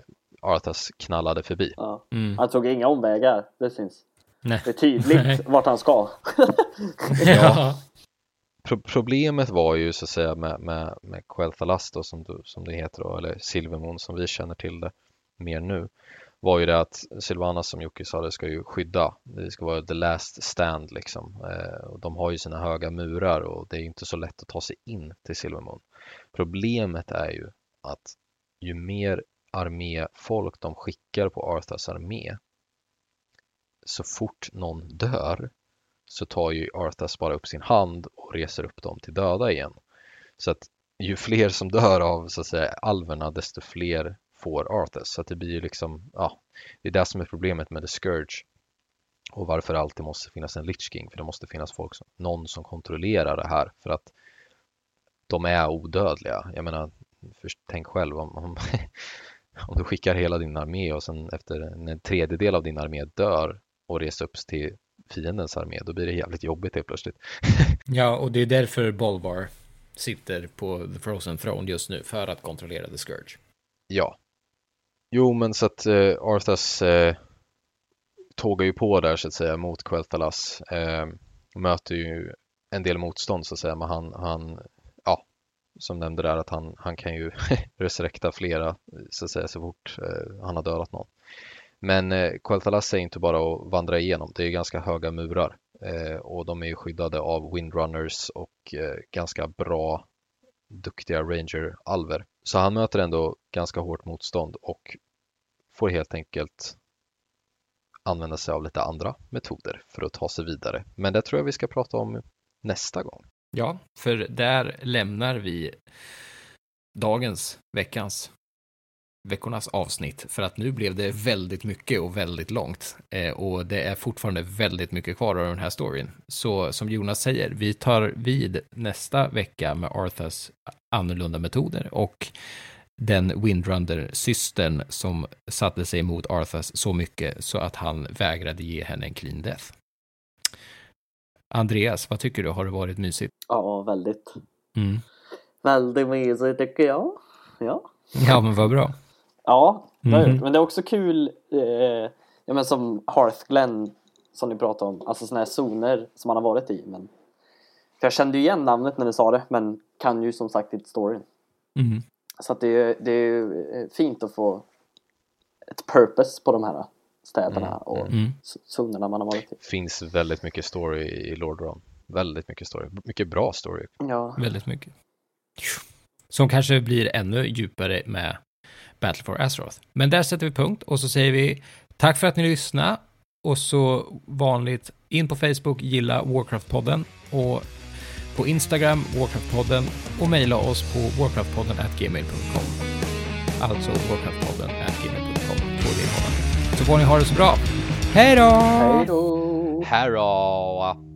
S1: Arthas knallade förbi.
S3: Ja.
S2: Mm.
S3: Han tog inga omvägar, det syns.
S2: Nej.
S3: Det är tydligt vart han ska.
S2: Ja.
S1: Pro problemet var ju så att säga med, med, med Quel'Thalas då, som, du, som det heter då, eller Silvermoon som vi känner till det mer nu var ju det att Silvana som Jocke sa det ska ju skydda. Det ska vara the last stand liksom. Eh, och de har ju sina höga murar och det är ju inte så lätt att ta sig in till Silvermoon. Problemet är ju att ju mer arméfolk de skickar på Arthas armé så fort någon dör så tar ju Arthas bara upp sin hand och reser upp dem till döda igen. Så att ju fler som dör av så att säga alverna desto fler får Arthas. Så det blir ju liksom, ja, det är det som är problemet med The Scourge och varför alltid måste finnas en Lich King för det måste finnas folk som, någon som kontrollerar det här för att de är odödliga. Jag menar, först, tänk själv om, om, om du skickar hela din armé och sen efter en tredjedel av din armé dör och reser upp till fiendens armé, då blir det jävligt jobbigt helt plötsligt.
S2: Ja, och det är därför Bolvar sitter på The Frozen Throne just nu, för att kontrollera The Scourge.
S1: Ja. Jo, men så att eh, Arthas eh, tågar ju på där så att säga mot Quel'Thalas. Eh, möter ju en del motstånd så att säga, men han, han ja, som nämnde där att han, han kan ju resurrekta flera så att säga så fort eh, han har dödat någon. Men eh, Quel'Thalas är inte bara att vandra igenom, det är ganska höga murar eh, och de är ju skyddade av Windrunners och eh, ganska bra duktiga ranger-alver. Så han möter ändå ganska hårt motstånd och får helt enkelt använda sig av lite andra metoder för att ta sig vidare. Men det tror jag vi ska prata om nästa gång.
S2: Ja, för där lämnar vi dagens, veckans veckornas avsnitt för att nu blev det väldigt mycket och väldigt långt eh, och det är fortfarande väldigt mycket kvar av den här storyn. Så som Jonas säger, vi tar vid nästa vecka med Arthas annorlunda metoder och den Windrunner-systern som satte sig emot Arthas så mycket så att han vägrade ge henne en clean death. Andreas, vad tycker du? Har det varit mysigt?
S3: Ja, väldigt.
S2: Mm.
S3: Väldigt mysigt tycker jag. Ja.
S2: Ja, men vad bra.
S3: Ja, det gjort. men det är också kul, eh, ja, men som Hearth Glen som ni pratade om, alltså sådana här zoner som man har varit i. Men, för jag kände ju igen namnet när ni sa det, men kan ju som sagt inte storyn.
S2: Mm.
S3: Så att det, är, det är eh, fint att få ett purpose på de här städerna
S1: Mm,
S3: och
S2: Mm.
S3: zonerna man har varit i.
S1: finns väldigt mycket story i Lord Ron. Väldigt mycket story. Mycket bra story.
S3: Ja,
S2: Väldigt mycket. Som kanske blir ännu djupare med Battle for Azeroth. Men där sätter vi punkt och så säger vi tack för att ni lyssnade och så vanligt in på Facebook, gilla Warcraft-podden och på Instagram, Warcraft-podden och mejla oss på warcraftpodden gmail.com. Alltså Warcraftpodden gmail.com. Får vi ha. Så får ni ha det så bra. Hej då!
S3: hej då!